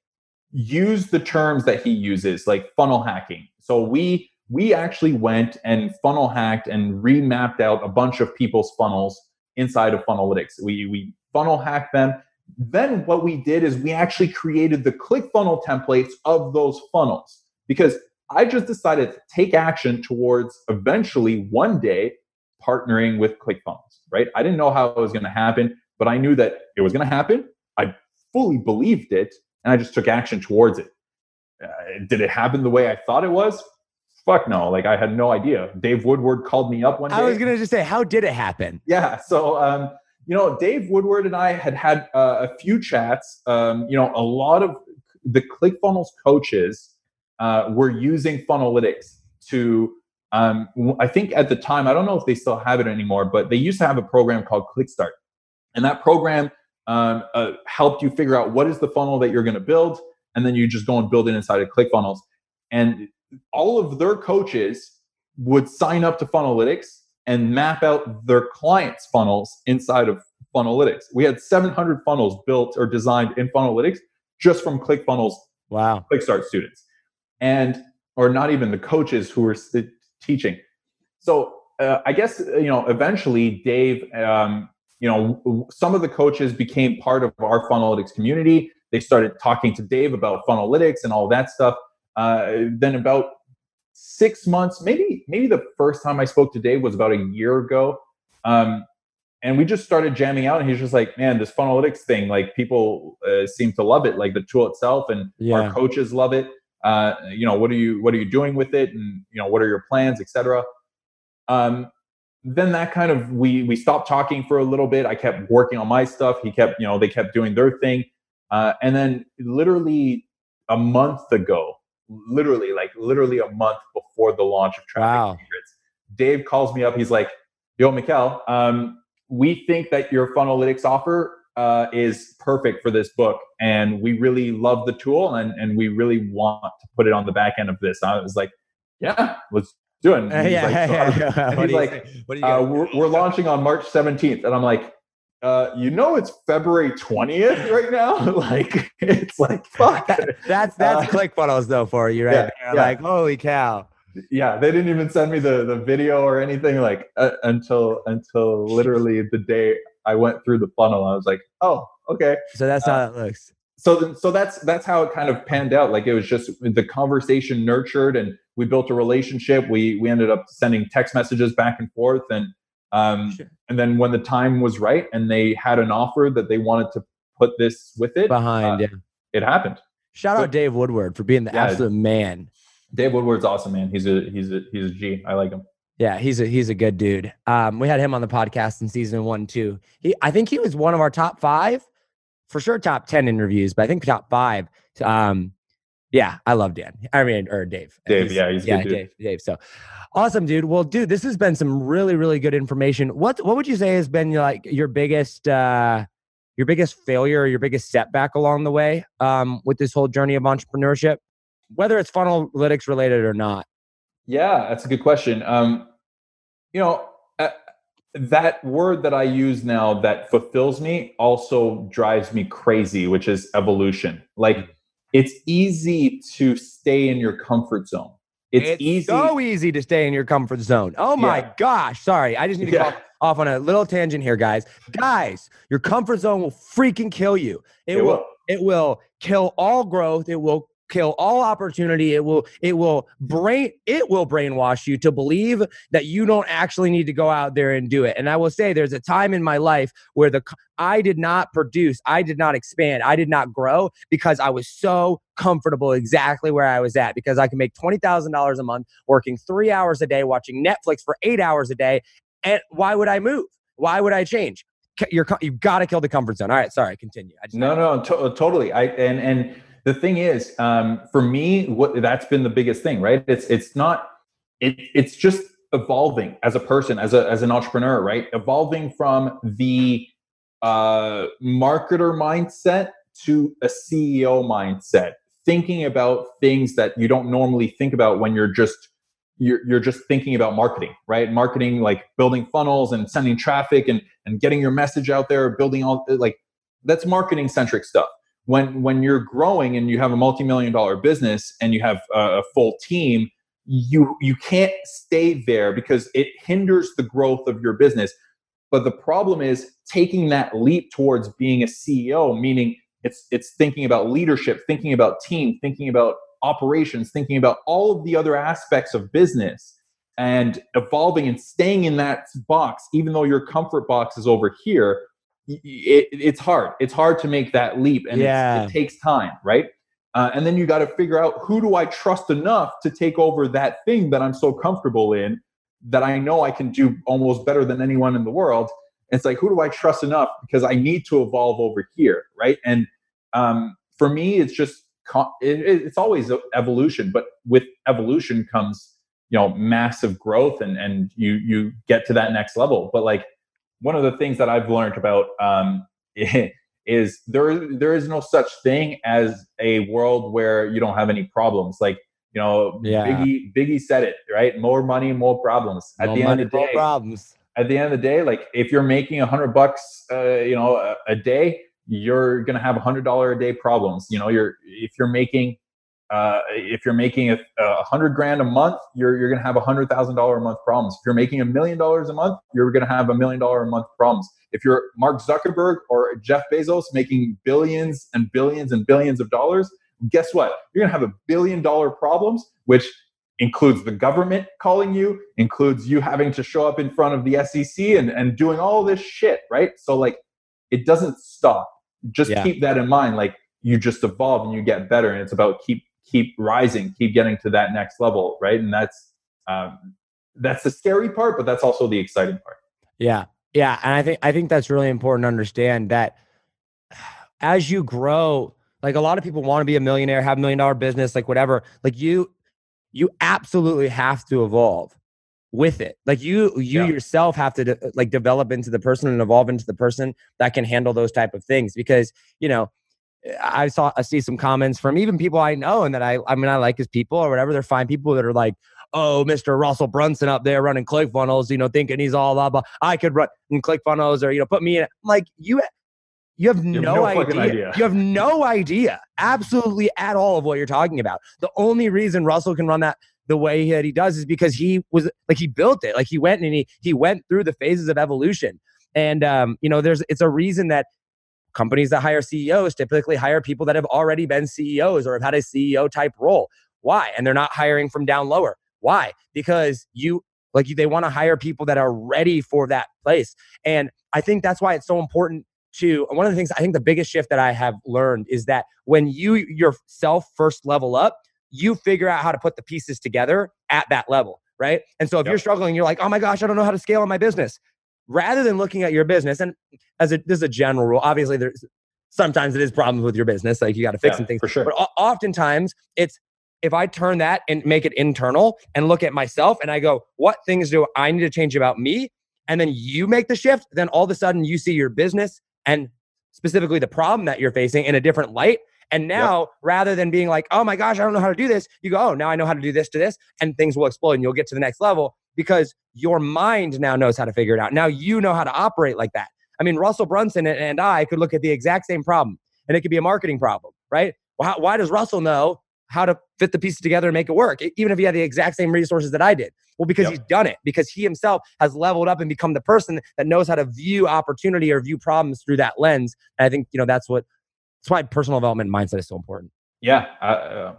use the terms that he uses like funnel hacking. So we we actually went and funnel hacked and remapped out a bunch of people's funnels inside of Funnelytics. We we funnel hacked them, then what we did is we actually created the ClickFunnels templates of those funnels because I just decided to take action towards eventually one day partnering with ClickFunnels, right? I didn't know how it was going to happen, but I knew that it was going to happen. I fully believed it and I just took action towards it. Uh, did it happen the way I thought it was? Fuck no. Like I had no idea. Dave Woodward called me up one day. I was going to just say, how did it happen? Yeah. So, um, you know, Dave Woodward and I had had uh, a few chats. Um, you know, a lot of the ClickFunnels coaches uh, were using Funnelytics to, um, I think at the time, I don't know if they still have it anymore, but they used to have a program called ClickStart. And that program um, uh, helped you figure out what is the funnel that you're going to build. And then you just go and build it inside of ClickFunnels. And all of their coaches would sign up to Funnelytics and map out their clients' funnels inside of Funnelytics. We had 700 funnels built or designed in Funnelytics just from ClickFunnels. Wow. ClickStart students, and or not even the coaches who were st- teaching. So uh, I guess you know eventually Dave, um, you know, some of the coaches became part of our Funnelytics community. They started talking to Dave about Funnelytics and all that stuff. Uh, then about six months, maybe maybe the first time I spoke to Dave was about a year ago. Um, and we just started jamming out and he's just like man this funnelytics thing like people uh, seem to love it like the tool itself and yeah. our coaches love it uh, you know what are you what are you doing with it? And you know what are your plans etc um, then that kind of we we stopped talking for a little bit. I kept working on my stuff. He kept you know they kept doing their thing. Uh, and then literally a month ago literally like literally a month before the launch of traffic wow. secrets dave calls me up. He's like yo Mikael, um, we think that your Funnelytics offer uh, is perfect for this book, and we really love the tool, and and we really want to put it on the back end of this. I was like, yeah, let's do it. Uh, yeah, like, yeah, yeah. And he's like, uh, we're, we're launching on March 17th, and I'm like. Uh, you know it's February 20th right now. like it's like fuck. that's that's uh, ClickFunnels though for you right yeah. Yeah. Like holy cow yeah they didn't even send me the the video or anything like uh, until until literally the day i went through the funnel i was like oh okay so that's uh, how it looks so so that's that's how it kind of panned out like it was just the conversation nurtured and we built a relationship we we ended up sending text messages back and forth and um sure. and then when the time was right and they had an offer that they wanted to put this with it behind uh, yeah it happened shout out dave woodward for being the yeah, absolute man Dave Woodward's awesome, man. He's a he's a he's a G. I like him. Yeah, he's a he's a good dude. Um, we had him on the podcast in season one too. He I think he was one of our top five, for sure top ten interviews, but I think top five. Um, yeah, I love Dan. I mean, or Dave. Dave, he's, yeah, he's yeah, Dave, Dave. So awesome, dude. Well, dude, this has been some really, really good information. What what would you say has been like your biggest uh your biggest failure or your biggest setback along the way um with this whole journey of entrepreneurship? whether it's funnelytics related or not? Yeah, that's a good question. Um, you know, uh, that word that I use now that fulfills me also drives me crazy, which is evolution. Like it's easy to stay in your comfort zone. It's, it's easy. so easy to stay in your comfort zone. Oh my yeah. gosh. Sorry. I just need to yeah. go off on a little tangent here, guys. Guys, your comfort zone will freaking kill you. It, it will, will. It will kill all growth. It will kill all opportunity. It will it will brain it will brainwash you to believe that you don't actually need to go out there and do it. And i will say there's a time in my life where the i did not produce i did not expand i did not grow because i was so comfortable exactly where i was at because i can make $20000 a month working three hours a day watching netflix for eight hours a day. And why would i move? Why would i change? You're you've got to kill the comfort zone. All right sorry continue. No no to- totally. I and and the thing is, um, for me, what that's been the biggest thing, right? It's it's not it, it's just evolving as a person, as a as an entrepreneur, right? Evolving from the uh, marketer mindset to a CEO mindset, thinking about things that you don't normally think about when you're just you're, you're just thinking about marketing, right? Marketing, like building funnels and sending traffic and and getting your message out there, building all like that's marketing centric stuff when when you're growing and you have a multi-million dollar business and you have a, a full team you you can't stay there because it hinders the growth of your business. But the problem is taking that leap towards being a CEO, meaning it's it's thinking about leadership, thinking about team, thinking about operations, thinking about all of the other aspects of business and evolving and staying in that box, even though your comfort box is over here, it, it's hard. It's hard to make that leap and yeah. it takes time, right? Uh, and then you got to figure out who do I trust enough to take over that thing that I'm so comfortable in that I know I can do almost better than anyone in the world. it's like, who do I trust enough because I need to evolve over here, right? And um, for me, it's just it, it's always evolution, but with evolution comes you know massive growth and and you you get to that next level. But like one of the things that I've learned about um, is there there is no such thing as a world where you don't have any problems. Like you know, yeah. Biggie Biggie said it right. More money, more problems. At more the money, end of the day, problems. At the end of the day, like if you're making a hundred bucks, uh, you know, a, a day, you're going to have a hundred dollar a day problems. You know, you're if you're making uh, if you're making a, a, hundred grand a month, you're you're going to have a hundred thousand dollar a month problems. If you're making a million dollars a month, you're going to have a million dollar a month problems. If you're Mark Zuckerberg or Jeff Bezos making billions and billions and billions of dollars, guess what? You're going to have a billion dollar problems, which includes the government calling you, includes you having to show up in front of the SEC and, and doing all this shit, right? So like it doesn't stop. Just yeah. keep that in mind. Like you just evolve and you get better. And it's about keep keep rising, keep getting to that next level, right? And that's um, that's the scary part, but that's also the exciting part. Yeah, yeah, and I think I think that's really important to understand that as you grow, like a lot of people want to be a millionaire, have a million dollar business, like whatever. Like you, you absolutely have to evolve with it. Like you, you yeah. yourself have to de- like develop into the person and evolve into the person that can handle those type of things. Because you know, I saw I see some comments from even people I know and that I I mean I like his people or whatever. They're fine people that are like, oh, Mr. Russell Brunson up there running ClickFunnels, you know, thinking he's all blah blah. I could run in ClickFunnels or you know put me in. like you. You have, you have no, no idea. idea. You have no idea, absolutely at all, of what you're talking about. The only reason Russell can run that the way that he does is because he was like he built it. Like he went and he he went through the phases of evolution. And um, you know, there's it's a reason that companies that hire CEOs typically hire people that have already been CEOs or have had a CEO type role. Why? And they're not hiring from down lower. Why? Because you like they want to hire people that are ready for that place. And I think that's why it's so important to one of the things I think the biggest shift that I have learned is that when you yourself first level up, you figure out how to put the pieces together at that level, right? And so if yep. you're struggling, you're like, "Oh my gosh, I don't know how to scale on my business." Rather than looking at your business and as a this is a general rule. Obviously, there's sometimes it is problems with your business, like you got to fix yeah, some things. For sure. But oftentimes it's if I turn that and make it internal and look at myself and I go, what things do I need to change about me? And then you make the shift, then all of a sudden you see your business and specifically the problem that you're facing in a different light. And now, yep. rather than being like, oh my gosh, I don't know how to do this, you go, oh, now I know how to do this to this, and things will explode and you'll get to the next level because your mind now knows how to figure it out. Now you know how to operate like that. I mean, Russell Brunson and I could look at the exact same problem and it could be a marketing problem, right? Well, how, why does Russell know how to fit the pieces together and make it work, even if he had the exact same resources that I did? Well, because yep. he's done it, because he himself has leveled up and become the person that knows how to view opportunity or view problems through that lens. And I think, you know, that's what, that's why personal development mindset is so important. Yeah. I, uh,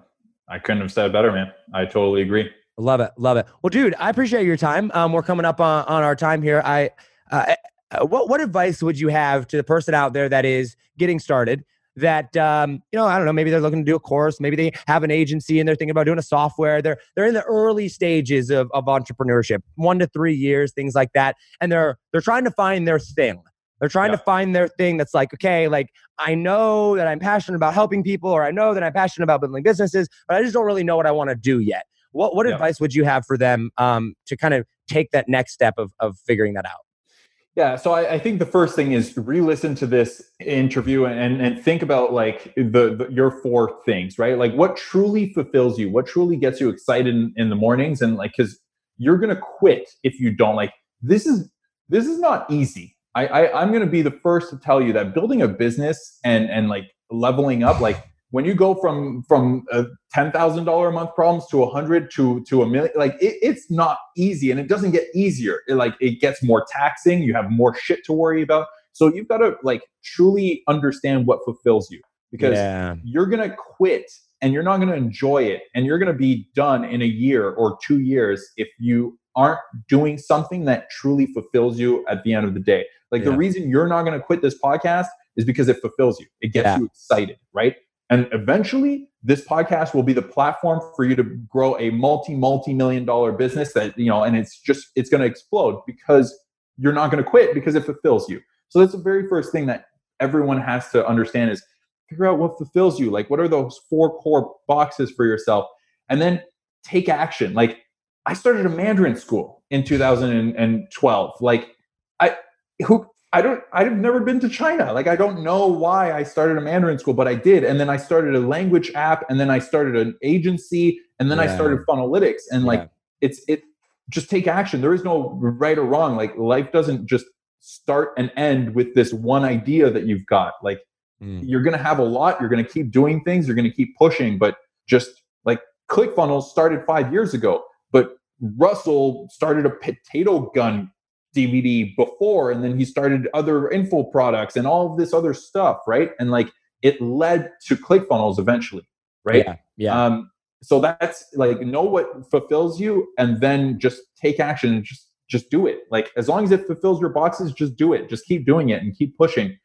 I couldn't have said it better, man. I totally agree. Love it. Love it. Well, dude, I appreciate your time. Um, we're coming up on, on our time here. I, uh, uh, what what advice would you have to the person out there that is getting started? That um, you know, I don't know, maybe they're looking to do a course, maybe they have an agency and they're thinking about doing a software. They're they're in the early stages of, of entrepreneurship, one to three years, things like that, and they're they're trying to find their thing. They're trying yeah. to find their thing that's like, okay, like I know that I'm passionate about helping people, or I know that I'm passionate about building businesses, but I just don't really know what I want to do yet. What what yeah. advice would you have for them um, to kind of take that next step of of figuring that out? Yeah, so I, I, think the first thing is re-listen to this interview and and think about like the, the, your four things, right? Like what truly fulfills you, what truly gets you excited in, in the mornings, and like because you're gonna quit if you don't. Like this is this is not easy. I, I I'm gonna be the first to tell you that building a business and and like leveling up, like when you go from from a ten thousand dollar a month problems to a hundred to to a million, like it, it's not easy, and it doesn't get easier. It, like it gets more taxing. You have more shit to worry about. So you've got to like truly understand what fulfills you because Yeah. you're gonna quit and you're not gonna enjoy it, and you're gonna be done in a year or two years if you aren't doing something that truly fulfills you at the end of the day. Like the reason you're not gonna quit this podcast is because it fulfills you. It gets Yeah. you excited, right? And eventually, this podcast will be the platform for you to grow a multi, multi million dollar business that, you know, and it's just, it's going to explode because you're not going to quit because it fulfills you. So that's the very first thing that everyone has to understand is figure out what fulfills you. Like, what are those four core boxes for yourself? And then take action. Like, I started a Mandarin school in 2012. Like, I, who, I don't I've never been to China. Like I don't know why I started a Mandarin school, but I did. And then I started a language app and then I started an agency and then I started Funnelytics and like Yeah. it's it just take action. There is no right or wrong. Like life doesn't just start and end with this one idea that you've got. Like Mm. you're going to have a lot, you're going to keep doing things, you're going to keep pushing, but just like ClickFunnels started 5 years ago, but Russell started a potato gun DVD before, and then he started other info products and all of this other stuff, right? And like it led to ClickFunnels eventually, right? Yeah. Yeah. Um, so that's like know what fulfills you, and then just take action and just just do it. Like as long as it fulfills your boxes, just do it. Just keep doing it and keep pushing.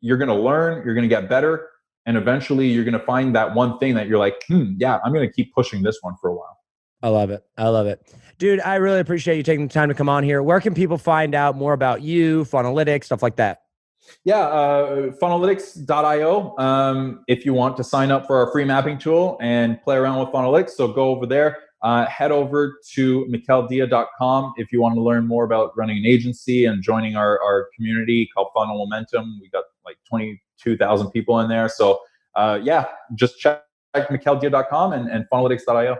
You're gonna learn. You're gonna get better, and eventually you're gonna find that one thing that you're like, hmm, yeah, I'm gonna keep pushing this one for a while. I love it. I love it. Dude, I really appreciate you taking the time to come on here. Where can people find out more about you, Funnelytics, stuff like that? Yeah, uh, funnelytics.io. Um, if you want to sign up for our free mapping tool and play around with Funnelytics, so go over there. Uh, head over to mikaeldia.com if you want to learn more about running an agency and joining our, our community called Funnel Momentum. We got like 22,000 people in there. So, uh, yeah, just check, mikaeldia.com and, and funnelytics.io.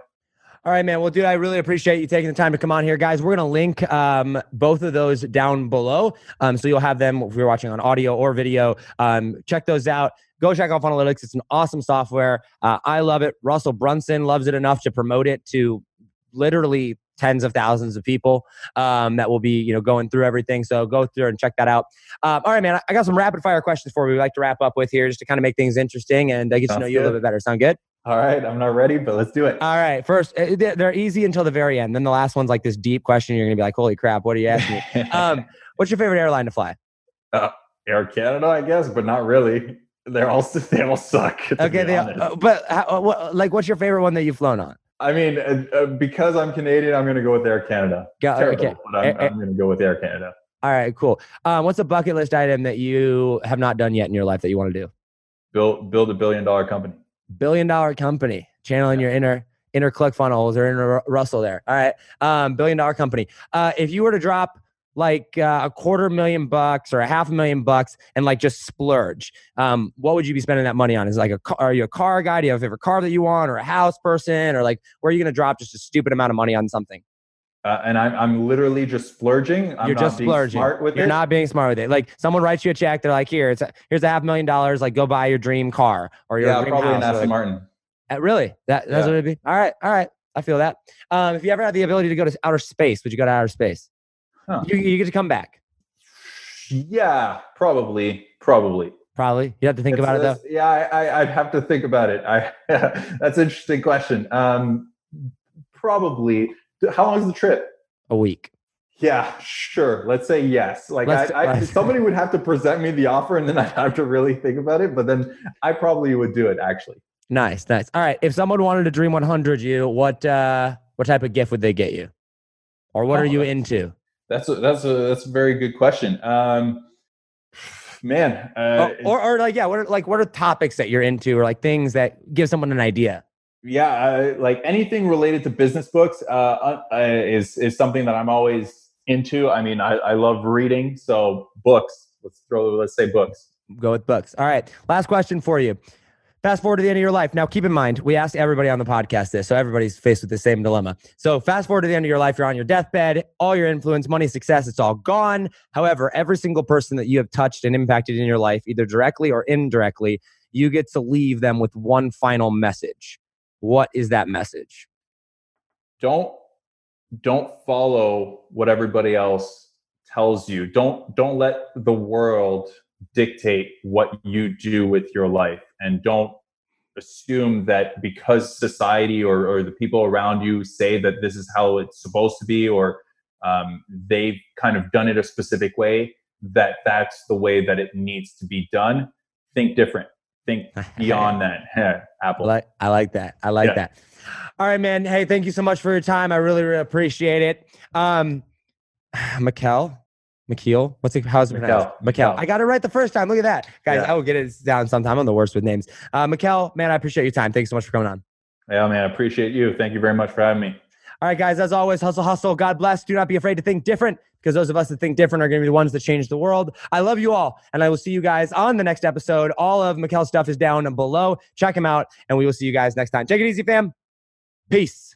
All right, man. Well, dude, I really appreciate you taking the time to come on here, guys. We're gonna link um, both of those down below, um, so you'll have them if you're watching on audio or video. Um, check those out. Go check out Funnelytics. It's an awesome software. Uh, I love it. Russell Brunson loves it enough to promote it to literally tens of thousands of people um, that will be, you know, going through everything. So go through and check that out. Um, all right, man. I got some rapid fire questions for you. We like to wrap up with here, just to kind of make things interesting and uh, get to Sounds know you a little bit better. Sound good? All right, I'm not ready, but let's do it. All right. First, uh, they're easy until the very end. Then the last one's like this deep question. You're gonna be like, "Holy crap! What are you asking me?" Um, what's your favorite airline to fly? Air Canada, I guess, but not really. They're all they all suck. Okay, they, uh, but how, uh, what, like, what's your favorite one that you've flown on? I mean, uh, uh, because I'm Canadian, I'm to go with Air Canada. Go- Terrible, okay. but I'm, Eh, eh. I'm to go with Air Canada. All right, cool. Um, what's a bucket list item that you have not done yet in your life that you want to do? Build build a billion dollar company. Billion dollar company, channeling your inner inner click funnels or inner Russell there. All right, um, billion dollar company. Uh, if you were to drop like uh, a quarter million bucks or a half a million bucks and like just splurge, um, what would you be spending that money on? Is it like a car, are you a car guy? Do you have a favorite car that you want, or a house person, or like where are you going to drop just a stupid amount of money on something? Uh, and I'm, I'm literally just splurging. I'm You're not just being splurging. smart with You're it. not being smart with it. Like someone writes you a check, they're like, "Here, it's a, here's a half million dollars. Like, go buy your dream car or your yeah, dream probably house." an Aston Martin. Uh, really? That that's Yeah. what it'd be. All right, all right. I feel that. Um, if you ever had the ability to go to outer space, would you go to outer space? Huh. You, you get to come back. Yeah, probably, probably. Probably. You have to think It's- about it though. Yeah, I, I, I'd have to think about it. I that's an interesting question. Um, probably. How long is the trip? A week. Yeah, sure. Let's say yes. Like I, I somebody would have to present me the offer, and then I'd have to really think about it. But then I probably would do it. Actually, Nice, nice. All right. If someone wanted to dream 100 you, what uh, what type of gift would they get you? Or what Oh, are you that's- into? that's a, that's a that's a very good question. Um, man, uh, or, or, or like, yeah, what are like what are topics that you're into, or like things that give someone an idea? Yeah, like anything related to business books uh, uh, uh, is is something that I'm always into. I mean, I, I love reading, so books. Let's throw let's say books. Go with books. All right. Last question for you. Fast forward to the end of your life. Now, keep in mind, we asked everybody on the podcast this, so everybody's faced with the same dilemma. So, fast forward to the end of your life, you're on your deathbed, all your influence, money, success, it's all gone. However, every single person that you have touched and impacted in your life, either directly or indirectly, you get to leave them with one final message. What is that message? Don't don't follow what everybody else tells you. Don't don't let the world dictate what you do with your life and don't assume that because society or, or the people around you say that this is how it's supposed to be or um, they've kind of done it a specific way that that's the way that it needs to be done think different think beyond that apple I like, I like that i like yeah. that all right man hey thank you so much for your time i really, really appreciate it um Mikael, McKeel. What's it? How's it pronounced? Mikael. I got it right the first time. Look at that, guys. Yeah. I will get it down sometime. I'm the worst with names. Uh, Mikael, man, I appreciate your time. Thanks so much for coming on. Yeah, man, I appreciate you. Thank you very much for having me. All right, guys. As always, hustle, hustle. God bless. Do not be afraid to think different because those of us that think different are going to be the ones that change the world. I love you all, and I will see you guys on the next episode. All of Mikael's stuff is down below. Check him out, and we will see you guys next time. Take it easy, fam. Peace.